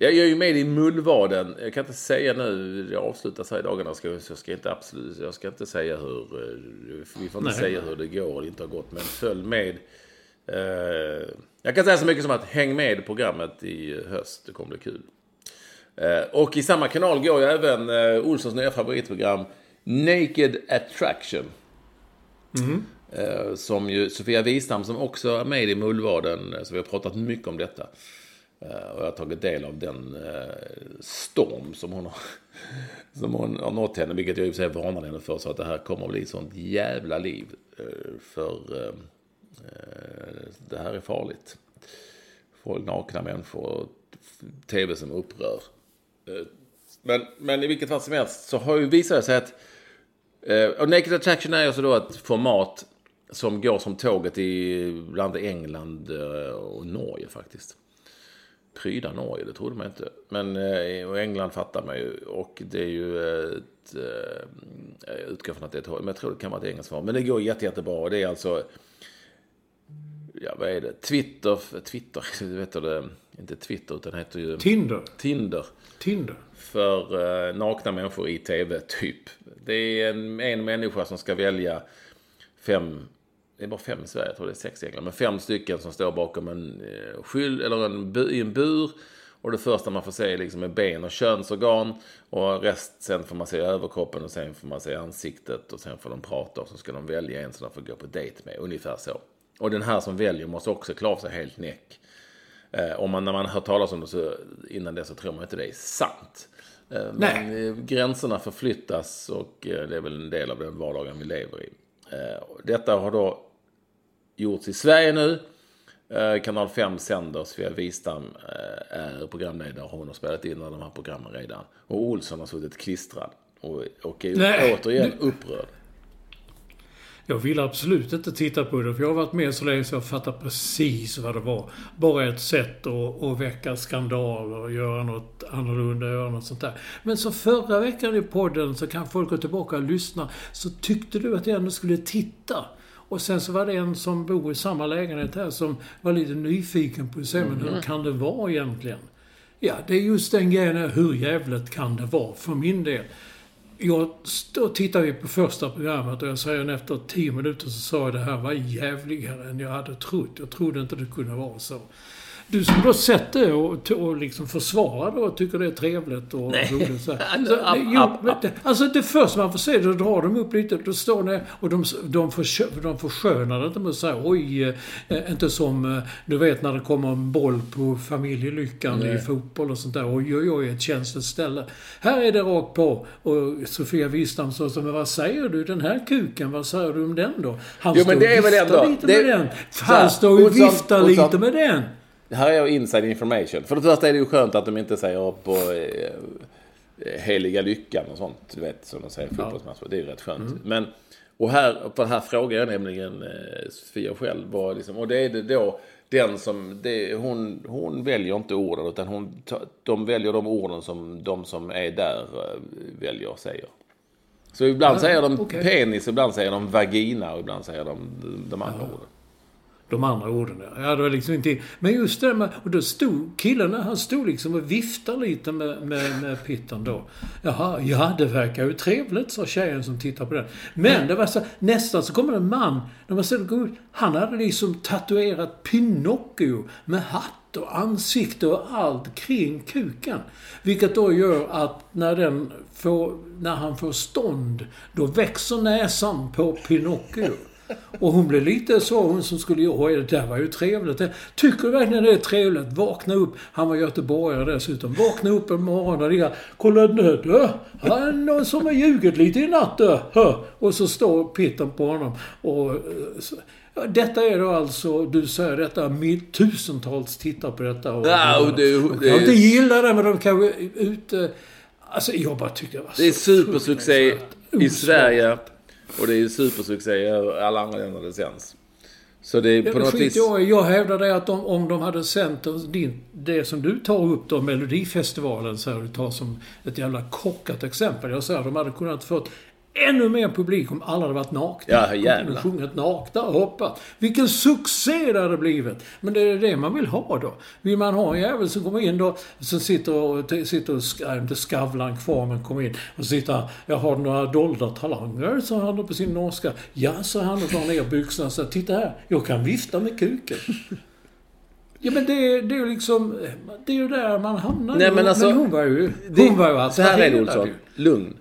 jag är ju med i Mullvaden. Jag kan inte säga nu, det avslutas här i dagarna, så jag ska inte absolut, jag ska inte säga hur, eh, vi får inte Nej. säga hur det går eller inte har gått, men följ med. Eh, jag kan säga så mycket som att häng med programmet i höst, det kommer bli kul. Eh, och i samma kanal går ju även eh, Olssons nya favoritprogram Naked Attraction. Mm. Eh, som ju Sofia Wistam som också är med i Mullvaden, eh, så vi har pratat mycket om detta. Eh, och jag har tagit del av den storm som hon har, som hon har nått henne, vilket jag i och för sig varnade henne för, så att det här kommer att bli ett sånt jävla liv. För det här är farligt. Folk, nakna människor, tv som upprör. Men, men i vilket fall som helst så har ju visat sig att och Naked Attraction är alltså då ett format som går som tåget i bland England eh, och Norge faktiskt. Pryda Norge, det trodde man inte. Men eh, och England fattar man ju. Och det är ju ett... Eh, jag utgår från att det är ett men jag tror det kan vara ett engelskt svar. Men det går jätte, jättebra. Och det är alltså... Ja, vad är det? Twitter, Twitter, vet du det? Inte Twitter, utan det heter ju... Tinder. Tinder. Tinder. För eh, nakna människor i tv, typ. Det är en, en människa som ska välja fem det är bara fem i Sverige, jag tror det är sex egentligen. Men fem stycken som står bakom en eh, skyld, eller en, i en bur. Och det första man får se liksom är ben och könsorgan. Och rest, sen får man se överkroppen och sen får man se ansiktet. Och sen får de prata och så ska de välja en som de får gå på dejt med. Ungefär så. Och den här som väljer måste också klara sig helt näck. Eh, om man, när man hör talas om det så, innan det så tror man inte det är sant. Eh, men eh, gränserna förflyttas och eh, det är väl en del av den vardagen vi lever i. Eh, detta har då gjorts i Sverige nu. Eh, Kanal 5 sänder, Svea Wistam eh, är programledare. Hon har spelat in de här programmen redan. Och Olsson har suttit klistrad och, och är Nej. återigen upprörd. Jag vill absolut inte titta på det, för jag har varit med så länge så jag fattar precis vad det var. Bara ett sätt att, att väcka skandaler och göra något annorlunda, göra något sånt där. Men så förra veckan i podden, så kan folk gå tillbaka och lyssna, så tyckte du att jag ändå skulle titta. Och sen så var det en som bor i samma lägenhet här som var lite nyfiken på att se, men hur mm. kan det vara egentligen? Ja, det är just den grejen, hur jävligt kan det vara för min del? Jag, då tittade vi på första programmet och jag säger efter tio minuter så sa jag det här var jävligare än jag hade trott. Jag trodde inte det kunde vara så. Du som då sett det och, och liksom försvarar det och tycker det är trevligt och Nej. roligt. Så, Alltså, så, jo, det- alltså det första man får se, då drar de upp lite, då står det och de, de, för, de förskönar det inte med att säga oj, eh, inte som eh, du vet när det kommer en boll på familjelyckan i fotboll och sånt där. Oj, oj, oj, ett känsligt ställe. Här är det rakt på. Och Sofia Wistam sa så, men vad säger du den här kuken, vad säger du om den då? Han Jo, står men det är och väl viftar ändå- lite det- med den. Han står och viftar lite med den. Det här är inside information. För det första är det ju skönt att de inte säger på eh, heliga lyckan och sånt. Du vet, som de säger i fotbollsmatcher. Det är ju rätt skönt. Men, och här, på här frågar jag nämligen eh, Sofia själv. Vad liksom, och det är det då den som, det, hon, hon väljer inte orden utan hon, de väljer de orden som de som är där eh, väljer och säger. Så ibland säger de okej. penis, ibland säger de vagina och ibland säger de de andra orden. De andra orden, ja. ja det var liksom inte... Men just det med... Och då stod killen, han stod liksom och viftade lite med, med, med pitten då. Jaha, ja det verkar ju trevligt, sa tjejen som tittade på den. Men det var så... Nästan så kommer en man, när man ser ut, han hade liksom tatuerat Pinocchio med hatt och ansikte och allt kring kuken. Vilket då gör att när den får, när han får stånd, då växer näsan på Pinocchio. Och hon blev lite så, hon som skulle göra, det där var ju trevligt. Tycker du verkligen det är trevligt? Vakna upp. Han var göteborgare dessutom. Vakna upp en morgon och ligga, kolla nu du. Han är någon som har ljugit lite i natt du. Och så står pitten på honom. Och, eh, så, detta är då alltså, du säger detta, med tusentals tittar på detta. Och, Ja, och det- de det- kan inte gilla det men de kanske ute... Alltså jag bara tyckte det var Det är så supersuccé i. Sverige. Och det är supersuccé i alla andra länder det sänds. Så det är Ja, på men något vis... jag, jag hävdar det att om, om de hade sänt din, det som du tar upp då, Melodifestivalen, så här, du tar som ett jävla korkat exempel. Jag säger att de hade kunnat fått ännu mer publik om alla hade varit nakna. Ja, jävlar. sjungit nakna och hoppat. Vilken succé det hade blivit! Men det är det man vill ha då. Vill man ha en jävel som kommer in då, som sitter och, sitter och inte skavlan kvar, men kommer in och sitter han, jag har några dolda talanger, sa han då på sin norska. Ja, sa han och drar ner byxorna och säger, titta här, jag kan vifta med kuken. Ja men det, det är ju liksom, det är ju där man hamnar. Nej, men alltså, hon var ju, Det- hon var ju Så här är det Olsson. Lugn.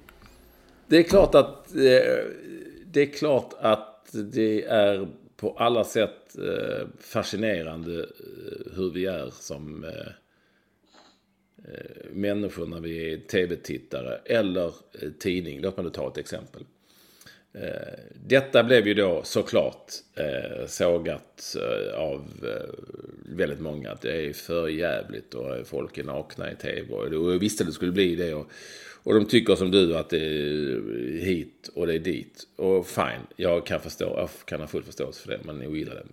Det är klart att... Eh, det är klart att det är på alla sätt eh, fascinerande eh, hur vi är som människor när vi är tv-tittare eller tidning. Låt mig nu ta ett exempel. Detta blev ju då såklart sågat av väldigt många. Att det är för jävligt och folk är nakna i tv. Och, och jag visste det skulle bli det. Och, och de tycker som du att det är hit och det är dit. Och fine, jag kan, förstå, jag kan ha full förståelse för det. Man ogillar det.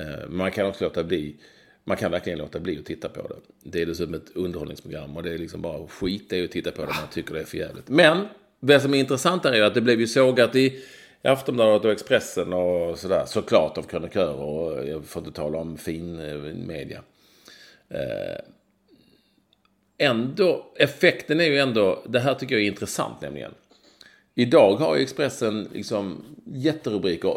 Eh, man kan också låta bli. Man kan verkligen låta bli att titta på det. Det är dessutom ett underhållningsprogram och det är liksom bara skit det att titta på det om man tycker det är för jävligt. Men det som är intressant är är att det blev ju sågat i Aftonbladet och Expressen och sådär. Såklart av krönikörer och eh, jag får inte tala om fin eh, media. Ändå, effekten är ju ändå, det här tycker jag är intressant nämligen. Idag har ju Expressen liksom jätterubriker.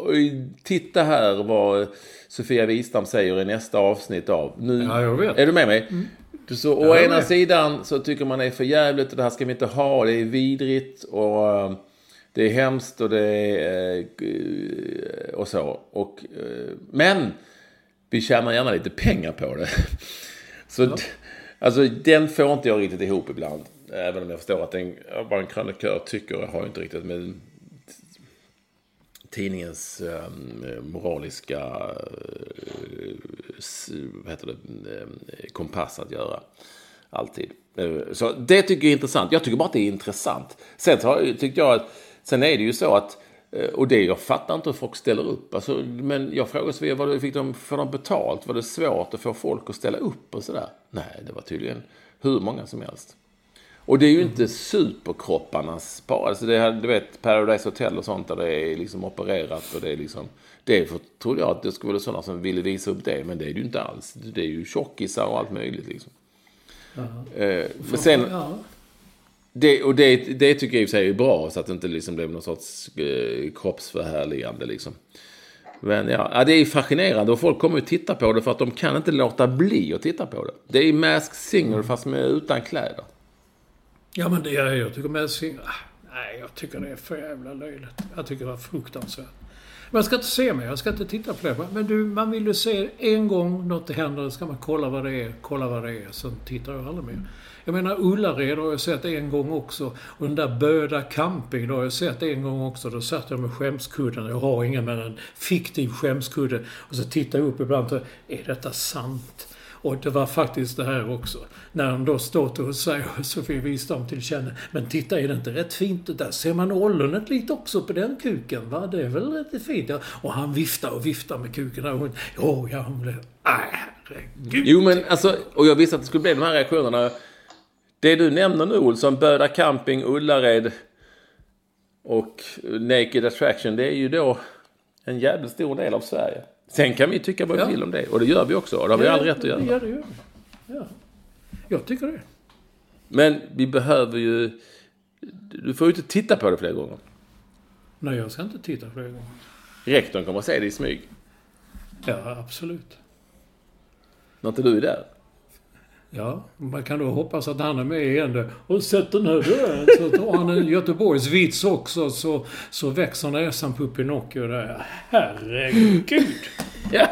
Titta här vad Sofia Wistam säger i nästa avsnitt av. Nu, Ja, jag vet. Är du med mig? Du, Så, å ena med. sidan så tycker man det är för jävligt och det här ska vi inte ha. Det är vidrigt och eh, det är hemskt och det är eh, och så. Och, eh, men vi tjänar gärna lite pengar på det. Så d- alltså den får inte jag riktigt ihop ibland. Även om jag förstår att en, vad en krönikör tycker har inte riktigt med tidningens eh, moraliska eh, vad heter det, eh, kompass att göra. Alltid. Eh, så det tycker jag är intressant. Jag tycker bara att det är intressant. Sen så har- tyckte jag att, sen är det ju så att och det, jag fattar inte hur folk ställer upp. Alltså, men jag frågade Sofia, vad fick de, får de betalt? Var det svårt att få folk att ställa upp och sådär? Nej, det var tydligen hur många som helst. Och det är ju inte superkropparnas bara. Alltså det här, du vet, Paradise Hotel och sånt där det är liksom opererat och det är liksom... Det för, trodde jag att det skulle vara sådana som ville visa upp det, men det är det ju inte alls. Det är ju tjockisar och allt möjligt liksom. Eh, men sen, Ja det, och det, det tycker jag i och för sig är bra, så att det inte liksom blev någon sorts eh, kroppsförhärligande liksom. Men ja, ja, det är fascinerande och folk kommer ju titta på det för att de kan inte låta bli att titta på det. Det är Mask Singer fast med utan kläder. Ja, men det, jag, jag tycker masked Singer... Ah, nej, jag tycker det är för jävla löjligt. Jag tycker det var fruktansvärt. Men jag ska inte se mer, jag ska inte titta på det. Men du, man vill ju se en gång något händer, då ska man kolla vad det är, kolla vad det är. Sen tittar jag aldrig mer. Jag menar Ullared har jag sett en gång också. Och den där Böda camping har jag sett en gång också. Då satt jag med skämskudden. Jag har ingen men en fiktiv skämskudde. Och så tittar jag upp ibland och är detta sant? Och det var faktiskt det här också. När de då står och säger Sofie Wistam till känna. Men titta, är det inte rätt fint? Där ser man ollonet lite också på den kuken. Va? Det är väl rätt fint? Ja. Och han viftar och viftar med kuken. Och hon, oh, ja, hon blev... Äh, herregud. Jo, men alltså, och jag visste att det skulle bli de här reaktionerna. Det du nämner nu Olsson, Böda Camping, Ullared och Naked Attraction, det är ju då en jävligt stor del av Sverige. Sen kan vi tycka vad vi Ja. vill om det. Och det gör vi också. Och det har vi all rätt att göra. Ja, det gör vi. Ja. Jag tycker det. Men vi behöver ju... Du får ju inte titta på det flera gånger. Nej, jag ska inte titta fler gånger. Rektorn kommer att se det i smyg. Ja, absolut. När inte du är där. Ja, man kan då hoppas att han är med igen då. Och sätt den här dörren. Så tar han en Göteborgsvits också så, så växer näsan på Pinocchio där. Herregud! Ja.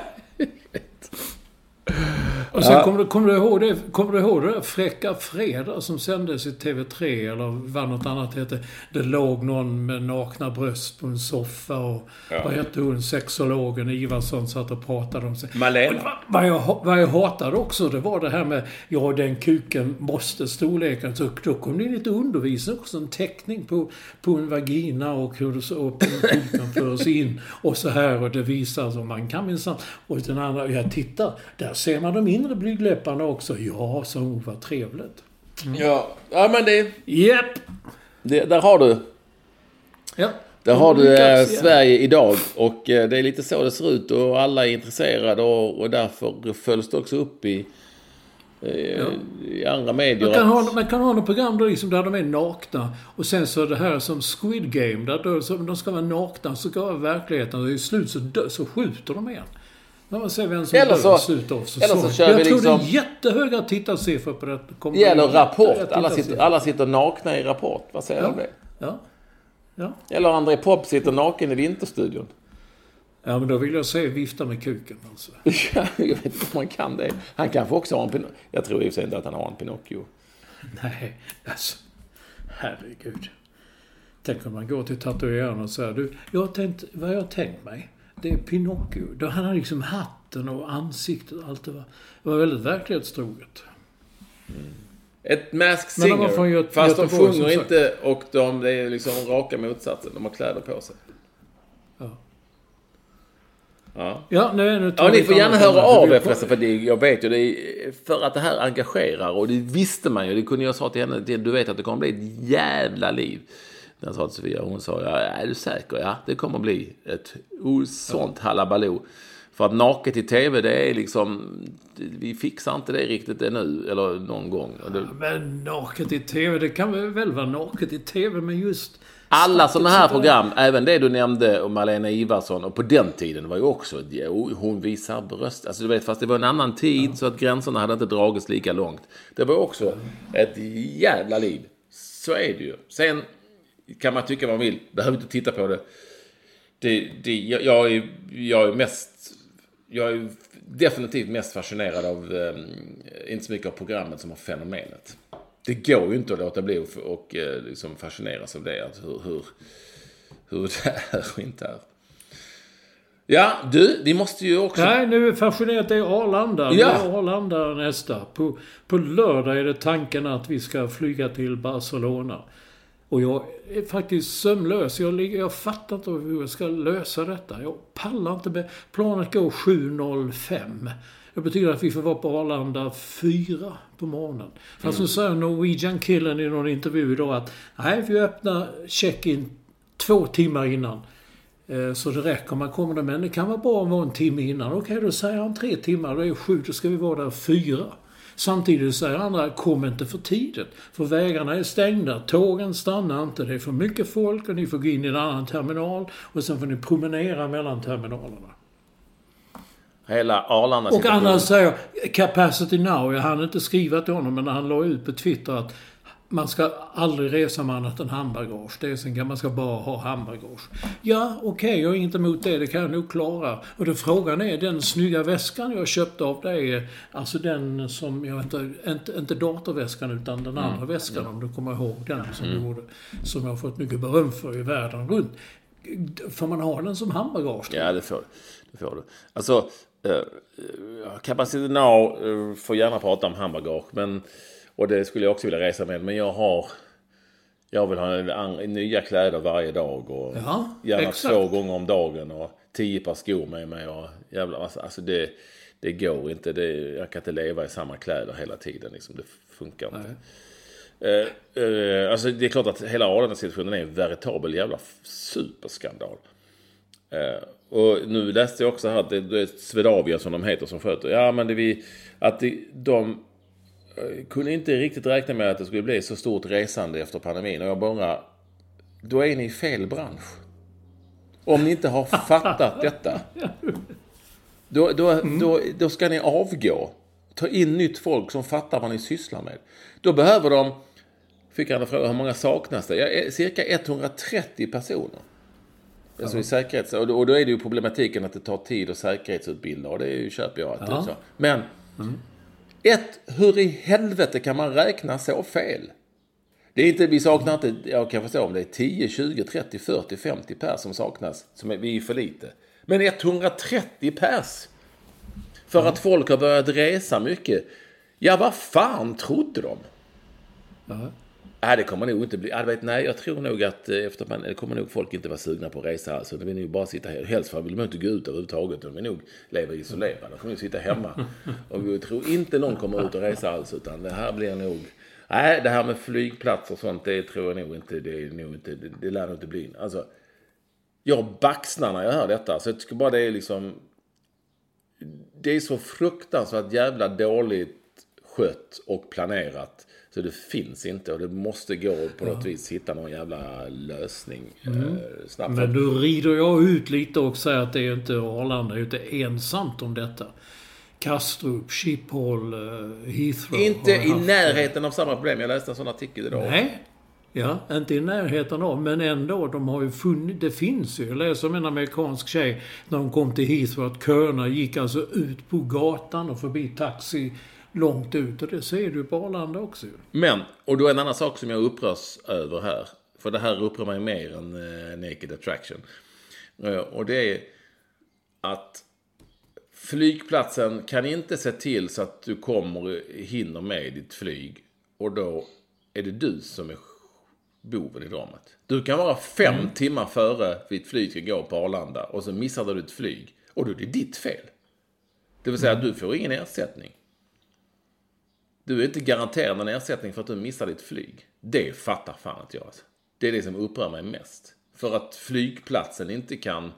Och sen Ja. kommer, du, kommer, du ihåg det, kommer du ihåg det Fräcka Fredag som sändes i TV3 eller vad något annat hette? Det låg någon med nakna bröst på en soffa och vad hette hon, sexologen Ivarsson satt och pratade om sig. Malena. Vad- jag, vad jag hatade också, det var det här med ja, den kuken måste storleken. Så då kom det in lite undervisning också, en teckning på, på en vagina och hur det så och kuken förs in och så här och det visar så man kan minsann. Och den andra, jag tittar, där ser man de inre blygdläpparna också. Ja, så oh, vad trevligt. Ja, ja men det, Japp! det... Där har du. Ja. Där har du eh. Sverige idag och eh, det är lite så det ser ut och alla är intresserade och, och därför följs det också upp i, eh, i andra medier. Man kan, att- ha, man kan ha något program där, liksom, där de är nakna och sen så det här som Squid Game, där då, så, de ska vara nakna, så ska vara verkligheten och i slut så, dö, så skjuter de igen. Man ser vem som Eller så- slutet av eller så säsongen. kör Jag vi tror liksom- det är jättehöga tittarsiffror på det. Kommer bli jättehöga Rapport. Alla sitter, alla sitter nakna i Rapport. Vad säger du Ja. om det? Ja. Ja. Eller André Pop sitter naken i Vinterstudion. ja, men då vill jag se vifta med kuken alltså. Ja, jag vet inte om man kan det. Han kanske också har en Pinocchio. Jag tror i och för sig inte att han har en Pinocchio. Nej, alltså. Herregud. Tänk om man går till tatueraren och säger du, jag har tänkt, vad jag har tänkt mig, det är Pinocchio. Då han har liksom hatten och ansiktet och allt det var. Det var väldigt verklighetstroget. Ett Mask Men de var Singer. Göte- fast de Göteborg, sjunger inte och de, det är liksom raka motsatsen. De har kläder på sig. Ja. Ja. Ja, nu, nu Ja, ni får ett gärna höra av er förresten. För det, jag vet ju, det är för att det här engagerar. Och det visste man ju. Det kunde jag sa till henne. Du vet att det kommer bli ett jävla liv. Jag sa till Sofia. Hon sa, ja, är du säker? Ja, det kommer bli ett sånt halabaloo. För att naket i tv, det är liksom... Vi fixar inte det riktigt ännu. Eller någon gång. Det, Men naket i TV, det kan väl vara naket i TV, men just... Alla sådana här program, även det du nämnde om Malena Ivarsson, och på den tiden var ju också, jo, hon visar bröst. Alltså du vet, fast det var en annan tid så att gränserna hade inte dragits lika långt. Det var också ett jävla liv. Så är det ju. Sen kan man tycka vad man vill, behöver inte titta på det. det, det jag, är, jag är mest, jag är definitivt mest fascinerad av, eh, inte så mycket av programmet som av fenomenet. Det går ju inte att låta bli och, och eh, liksom fascineras av det. Att hur, hur, hur det är och inte är. Ja, du, vi måste ju också... Nej, nu är fascinerat. Är Arlanda. Ja. Nu är Arlanda nästa. På, på lördag är det tanken att vi ska flyga till Barcelona. Och jag är faktiskt sömnlös. Jag, ligger, jag fattar inte hur jag ska lösa detta. Jag pallar inte med... Planet går 7.05. Det betyder att vi får vara på Arlanda 4 på morgonen. Fast nu säger Norwegian-killen i någon intervju idag att nej, vi öppnar check-in två timmar innan. Eh, Så det räcker om man kommer där. Men det kan vara bra att vara en timme innan. Okej, då säger han tre timmar. Då är det sju. Då ska vi vara där fyra. Samtidigt säger andra, kom inte för tidigt. För vägarna är stängda. Tågen stannar inte. Det är för mycket folk och ni får gå in i en annan terminal. Och sen får ni promenera mellan terminalerna. Hela Arlanda Och andra säger capacity now. Jag hann inte skriva till honom, men han la ut på Twitter att man ska aldrig resa med annat än handbagage. Det är sen man ska bara ha handbagage. Ja, okej, okay, jag är inte emot det. Det kan jag nog klara. Och då frågan är, den snygga väskan jag köpte av dig, alltså den som, jag inte, inte, inte datorväskan utan den andra mm. väskan om du kommer ihåg den som mm. du gjorde. Som jag har fått mycket beröm för i världen runt. Får man ha den som handbagage? Ja, det får, det får du. Alltså, eh, Capacity Now eh, får gärna prata om handbagage, men och det skulle jag också vilja resa med. Men jag har... Jag vill ha nya kläder varje dag och ja, gärna exakt. två gånger om dagen och tio par skor med mig. Och jävlar, alltså, alltså det, det går inte. Det, jag kan inte leva i samma kläder hela tiden. Liksom. Det funkar inte. Eh, eh, alltså det är klart att hela Arlanda-situationen är en veritabel jävla superskandal. Eh, och nu läste jag också här att det, det är Swedavia som de heter som sköter. Ja men det vi, att det, de kunde inte riktigt räkna med att det skulle bli så stort resande efter pandemin. Och jag bara... Då är ni i fel bransch. Om ni inte har fattat detta. Då, då, mm. då, då ska ni avgå. Ta in nytt folk som fattar vad ni sysslar med. Då behöver de... Fick han fråga hur många saknas det? Ja, cirka 130 personer. Alltså ja. i säkerhets... Och då, och då är det ju problematiken att det tar tid att säkerhetsutbilda. Och det är ju, köper jag alltid. Ja. Men... Mm. Ett, hur i helvete kan man räkna så fel? Det är inte, vi saknar inte, jag kan förstå om det är 10, 20, 30, 40, 50 pers som saknas. Som är, vi är för lite. Men 130 pers! För att folk har börjat resa mycket. Ja, vad fan trodde de? Mm. Nej, det kommer nog inte bli. Jag vet, nej, jag tror nog att eh, efter man, det kommer nog folk inte vara sugna på att resa alls. De vill nog bara sitta här. Helst vill de inte gå ut överhuvudtaget. De vill nog leva isolerade. De får nog sitta hemma. Och jag tror inte någon kommer ut och resa alls. Utan det här blir nog... Nej, det här med flygplatser och sånt, det tror jag nog inte. Det, är nog inte, det, det lär nog inte bli. Alltså, jag baxnar när jag hör detta. Så jag tycker bara det är liksom... Det är så fruktansvärt jävla dåligt skött och planerat. Så det finns inte och det måste gå på något ja. vis hitta någon jävla lösning mm. eh, snabbt. Men då rider jag ut lite och säger att det är inte Arlanda är inte ensamt om detta. Kastrup, Schiphol, eh, Heathrow. Inte i närheten av samma problem. Jag läste en sån artikel idag. Nej. Ja, inte i närheten av, men ändå. De har ju funnit, det finns ju. Jag läste om en amerikansk tjej när hon kom till Heathrow att köerna gick alltså ut på gatan och förbi taxi långt ut. Och det ser du på Arlanda också Men, och då en annan sak som jag upprörs över här. För det här upprör mig mer än uh, Naked Attraction. Uh, och det är att flygplatsen kan inte se till så att du kommer, hinner med ditt flyg. Och då är det du som är boven i dramat. Du kan vara fem mm. timmar före ditt flyg ska gå på Arlanda och så missar du ett flyg. Och då är det ditt fel. Det vill säga mm. att du får ingen ersättning. Du är inte garanterad en ersättning för att du missar ditt flyg. Det fattar fan inte jag. Alltså. Det är det som upprör mig mest. För att flygplatsen inte kan,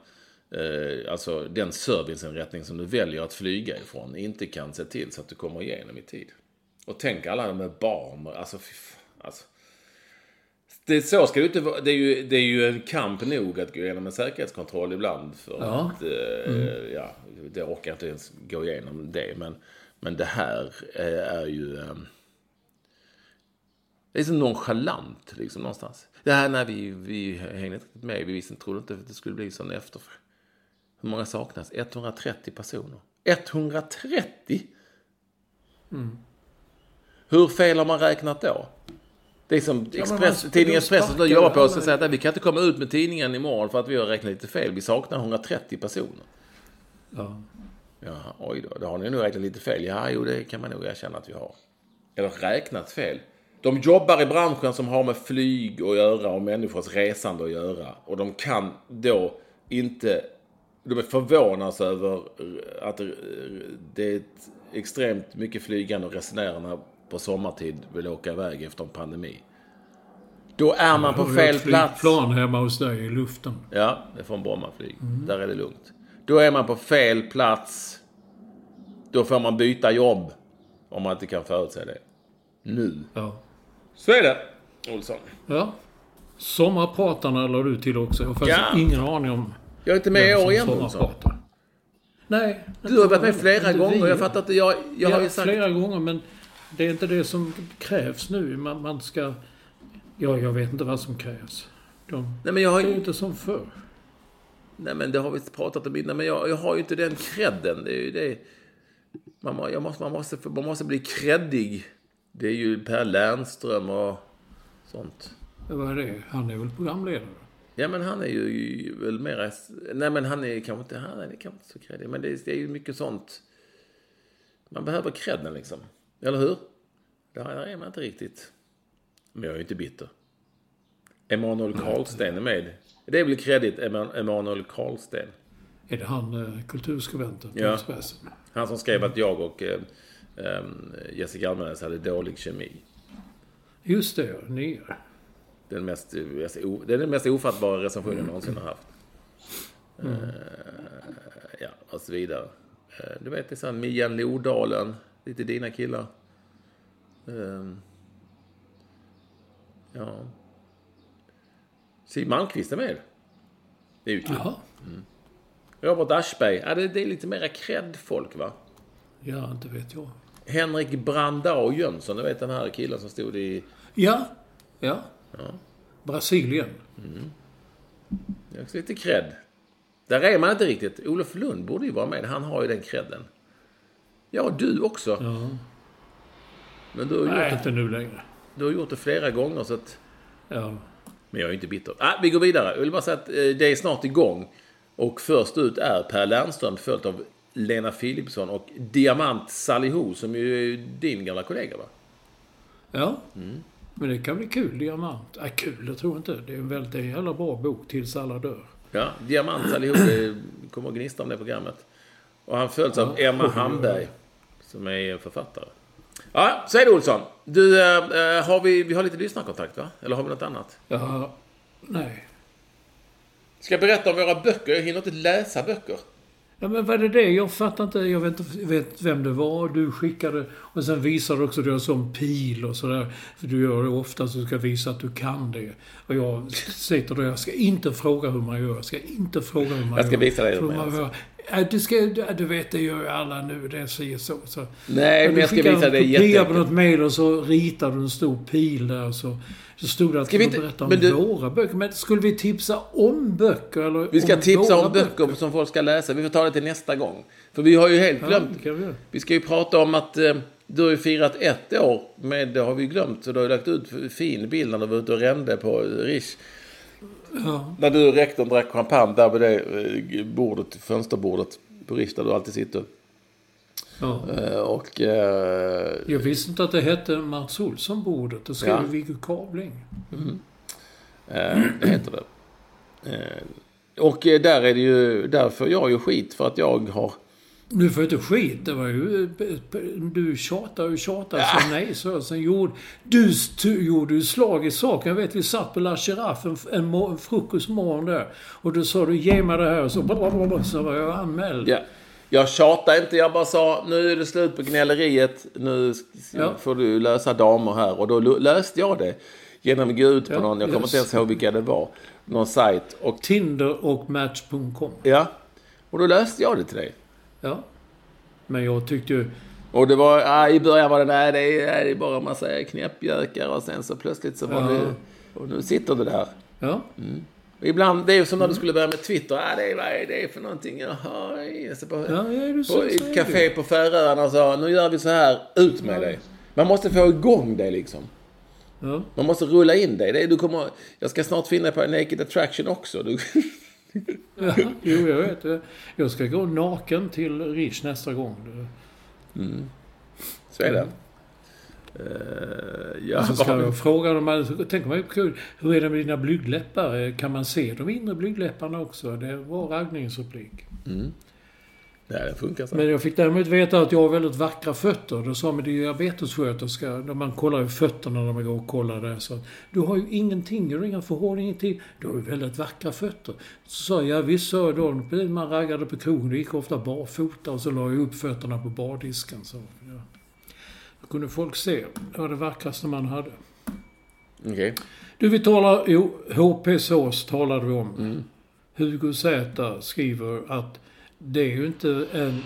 eh, alltså den serviceinrättning som du väljer att flyga ifrån, inte kan se till så att du kommer igenom i tid. Och tänk alla de med barn, alltså fan, alltså. Det, så ska det inte vara. Det är, ju, det är ju en kamp nog att gå igenom en säkerhetskontroll ibland. För ja. att, eh, mm. ja, det orkar inte ens gå igenom det. Men men det här är ju... Ehm, det är så nonchalant liksom någonstans. Det här när vi, vi hängde inte med. Vi visste, trodde inte att det skulle bli sån efter. Hur många saknas? 130 personer. 130? Mm. Hur fel har man räknat då? Det är som Express, tidningen Expressen som jobbar på oss och säger att vi kan inte komma ut med tidningen imorgon för att vi har räknat lite fel. Vi saknar 130 personer. Ja. Ja, oj då, då har ni nog räknat lite fel. Ja, jo, det kan man nog erkänna att vi har. Eller räknat fel. De jobbar i branschen som har med flyg att göra och människors resande att göra. Och de kan då inte... De är förvånas över att det är extremt mycket flygande och resenärerna på sommartid vill åka iväg efter en pandemi. Då är man på fel plats. plan hemma hos dig i luften. Ja, det är från Brommaflyg. Mm. Där är det lugnt. Då är man på fel plats. Då får man byta jobb. Om man inte kan förutse det. Nu. Ja. Så är det, Olsson. Ja. Sommarpratarna la du till också. Jag har faktiskt ja. ingen aning om... Jag är inte med i år igen, Olsson. Nej. Du har varit med flera gånger. vi. Jag fattar inte. Jag, jag ja, har ju sagt... flera gånger, men det är inte det som krävs nu. Man, man ska... Ja, jag vet inte vad som krävs. De, Nej men jag har det är ju... inte som förr. Nej men det har vi pratat om innan. Men jag, jag har ju inte den credden. Det är ju det. Man, jag måste, man, måste, man måste bli creddig. Det är ju Per Lernström och sånt. Vad är det? Han är väl programledare? Ja men han är ju väl mera... Nej men han är kanske inte... Han är kanske inte så creddig. Men det är, det är ju mycket sånt. Man behöver credden liksom. Eller hur? Där är man inte riktigt. Men jag är ju inte bitter. Emanuel Karlsten är med. Det är väl kredit, Eman- Emanuel Karlsten. Är det han eh, kulturskribenten på Ja. Expressen? Han som skrev att jag och eh, eh, Jessica Almenäs hade dålig kemi. Just det. Ni är. Den mest, det är den mest ofattbara recensionen jag någonsin har haft. Eh, ja, och så vidare. Eh, du vet, det är sån Mian Lodalen. Lite dina killar. Eh, ja. Siw Malmkvist är med. Det är ju kul. Jaha. Robert Aschberg. Ja, det, det är lite mera cred-folk, va? Ja, inte vet jag. Henrik Brandao Jönsson, du vet den här killen som stod i... Ja. Ja. Brasilien. Det är också lite cred. Där är man inte riktigt. Olof Lund borde ju vara med. Han har ju den credden. Ja, du också. Ja. Men du har, gjort Nej, det, inte nu längre. du har gjort det flera gånger så att... Ja. Men jag är inte bitter. Ah, vi går vidare. Jag vill bara säga att eh, det är snart igång. Och först ut är Per Lernström följt av Lena Philipsson och Diamant Salihu som ju är din gamla kollega va? Ja. Men det kan bli kul, Diamant. Äh, kul, det tror jag inte. Det är en väldigt en jävla bra bok, Tills alla dör. Ja, Diamant Salihu det kommer att gnista om det programmet. Och han följs av Emma Hamberg som är författare. Ja, så är det Olsson. Du, eh, eh, har vi, vi har lite lyssnarkontakt va? Eller har vi något annat? Ja. Nej. Ska jag berätta om våra böcker? Jag hinner inte läsa böcker. Ja, men vad är det? Jag fattar inte. Jag vet inte vet vem det var du skickade. Och sen visar du också det som pil och sådär. För du gör det ofta så du ska visa att du kan det. Och jag sitter där. Jag ska inte fråga hur man gör. Jag ska inte fråga hur man Jag ska gör. visa dig hur man gör. Ja, Du, ska, du vet, det gör ju alla nu. Det säger så. så. Nej, men jag ska visa dig kopia på något mejl och så ritar du en stor pil där. Så, så stod det att Ska vi inte- berätta om men du- våra böcker. Men skulle vi tipsa om böcker? Eller Vi ska tipsa våra om böcker som folk ska läsa. Vi får ta det till nästa gång. För vi har ju helt Ja, glömt. kan vi. Vi ska ju prata om att eh, du har ju firat ett år med, det har vi glömt, så du har ju lagt ut fin bild när du var ute och rände på Rish. Ja. När du och rektorn drack champagne där vid det eh, bordet, fönsterbordet på där du alltid sitter. Ja. Eh, och... Eh, Jag visste inte att det hette Mats Olsson-bordet. Det skrev Ja. Viggo Kavling. eh, det heter det. Och där är det ju, där får jag ju skit för att jag har... Nu får inte skit. Det var ju... Du tjatade och tjatade. Ja. Så nej, så. Sen gjorde... Du st- gjorde slag i saken. Jag vet, vi satt på La Giraffe en, en, en frukostmorgon där. Och då sa du ge mig det här. Och så, så var jag anmäld. Ja. Jag tjatade inte, jag bara sa nu är det slut på gnälleriet. Nu Ja. får du lösa damer här. Och då löste jag det. Genom att gå ut på Ja, någon, jag kommer inte ens ihåg vilka det var. Någon sajt. Och Tinder och Match.com. ja. Och då löste jag det till dig. Ja. Men jag tyckte ju... Och det var, ja, i början var det, nej det är, det är bara en massa knäppjökar och sen så plötsligt så var Ja. det, och nu sitter det där. Ja. Och ibland, det är ju som när du skulle börja med Twitter, ja, det är, vad är det för någonting? Jaha, så på, Ja, ja, du på så, ett så café på Färöarna och sa, nu gör vi så här, ut med dig. Man måste få igång det liksom. Ja. Man måste rulla in dig. Det du kommer, jag ska snart finna på Naked Attraction också. Du, Ja, jo, jag vet det. Jag ska gå naken till Rish nästa gång. så är det. Eh, ja, Så ska jag fråga dem, tänk mig kul, hur är det med dina blygdläppar? Kan man se de inre blygdläpparna också? Det var raggningsreplik. Nej, det funkar så. Men jag fick däremot veta att jag har väldigt vackra fötter. Då sa min diabetessköterska, när man kollar ju fötterna när man går och kollar där, så att du har ju ingenting, du har inga förhållanden, ingenting. Du har ju väldigt vackra fötter. Så sa jag, ja visst sa jag då, man raggade på krogen, det gick ofta barfota och så la jag upp fötterna på bardisken. Så, ja. Då kunde folk se. Det var det vackraste man hade. Okej. Du, vi talar... Jo, HP Sås talade vi om. Hugo Z skriver att det är ju inte en,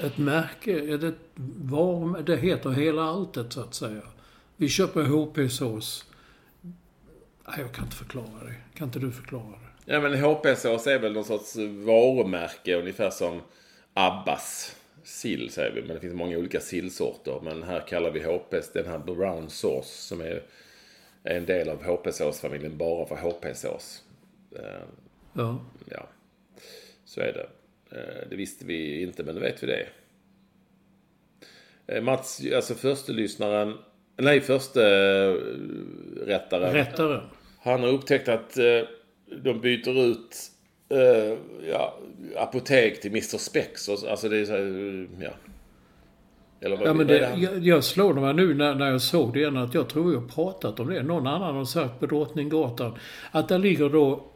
ett märke. Det, var, det heter hela alltet så att säga. Vi köper HP-sås. Nej, jag kan inte förklara det. Kan inte du förklara det? Ja men HP-sås är väl någon sorts varumärke ungefär som Abbas sill säger vi. Men det finns många olika sillsorter. Men här kallar vi HP den här brown sauce som är en del av HP-såsfamiljen bara för HP-sås. Ja. Ja, så är det. Eh, Det visste vi inte, men nu vet vi det. Eh, Mats, alltså första lyssnaren, nej första eh, rättaren. Rättare. Han har upptäckt att de byter ut ja, apotek till Mr Spex. Alltså det är så här, ja. Eller vad, Ja, men det, han? jag, jag slår mig nu när, när jag såg det igen att jag tror jag pratat om det. Någon annan har sagt på Drottninggatan att där ligger då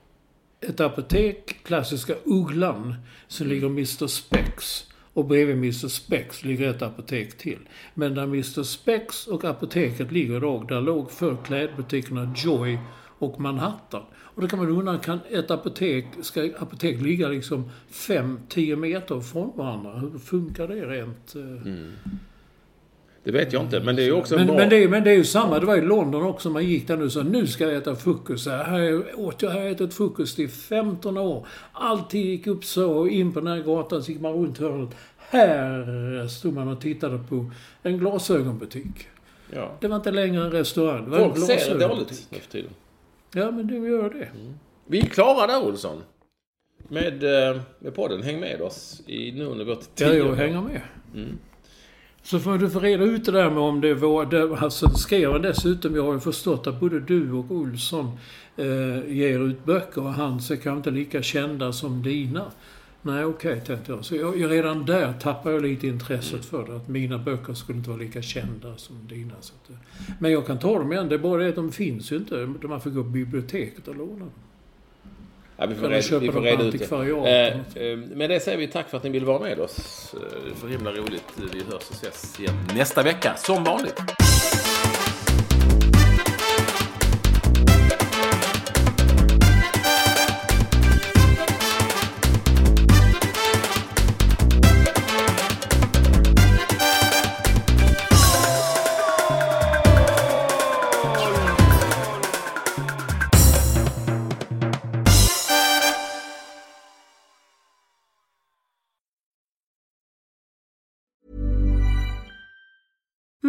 ett apotek, klassiska Ugglan, så ligger Mr Spex. Och bredvid Mr Spex ligger ett apotek till. Men där Mr Spex och apoteket ligger då, där låg förr klädbutikerna Joy och Manhattan. Och då kan man undra, kan ett apotek, ska apotek ligga liksom 5-10 meter från varandra? Hur funkar det rent? eh? Det vet jag inte, men det är ju också en Men, bra... men, det, men det är ju samma. Det var i London också. Man gick där nu och sa nu ska jag äta frukost. Här åt jag, här har jag ätit frukost i 15 år. Alltid gick upp så och in på den här gatan så gick man runt hörnet. Här stod man och tittade på en glasögonbutik. ja. Det var inte längre en restaurang. Det var Folk en ser dåligt nu för tiden. Ja, men det gör det. Vi är klara där Olsson. Med, eh, med podden. Häng med oss i nu under vårt Ja, tio jag år. hänger med. Så får du få reda ut det där med om det var... Det, alltså skrev han dessutom, jag har ju förstått att både du och Olsson eh, ger ut böcker och hans är kanske inte lika kända som dina. Nej, okej, tänkte jag. Så jag, jag, redan där tappar jag lite intresset för det. Att mina böcker skulle inte vara lika kända som dina. Så att, men jag kan ta dem igen. Det är bara det att de finns ju inte. Man får gå på biblioteket och låna dem. Ja, vi får, reda, köpa vi får reda ut det. Eh, eh, med det säger vi tack för att ni vill vara med oss. Eh, Det är så himla roligt. Vi hörs och ses igen nästa vecka, som vanligt.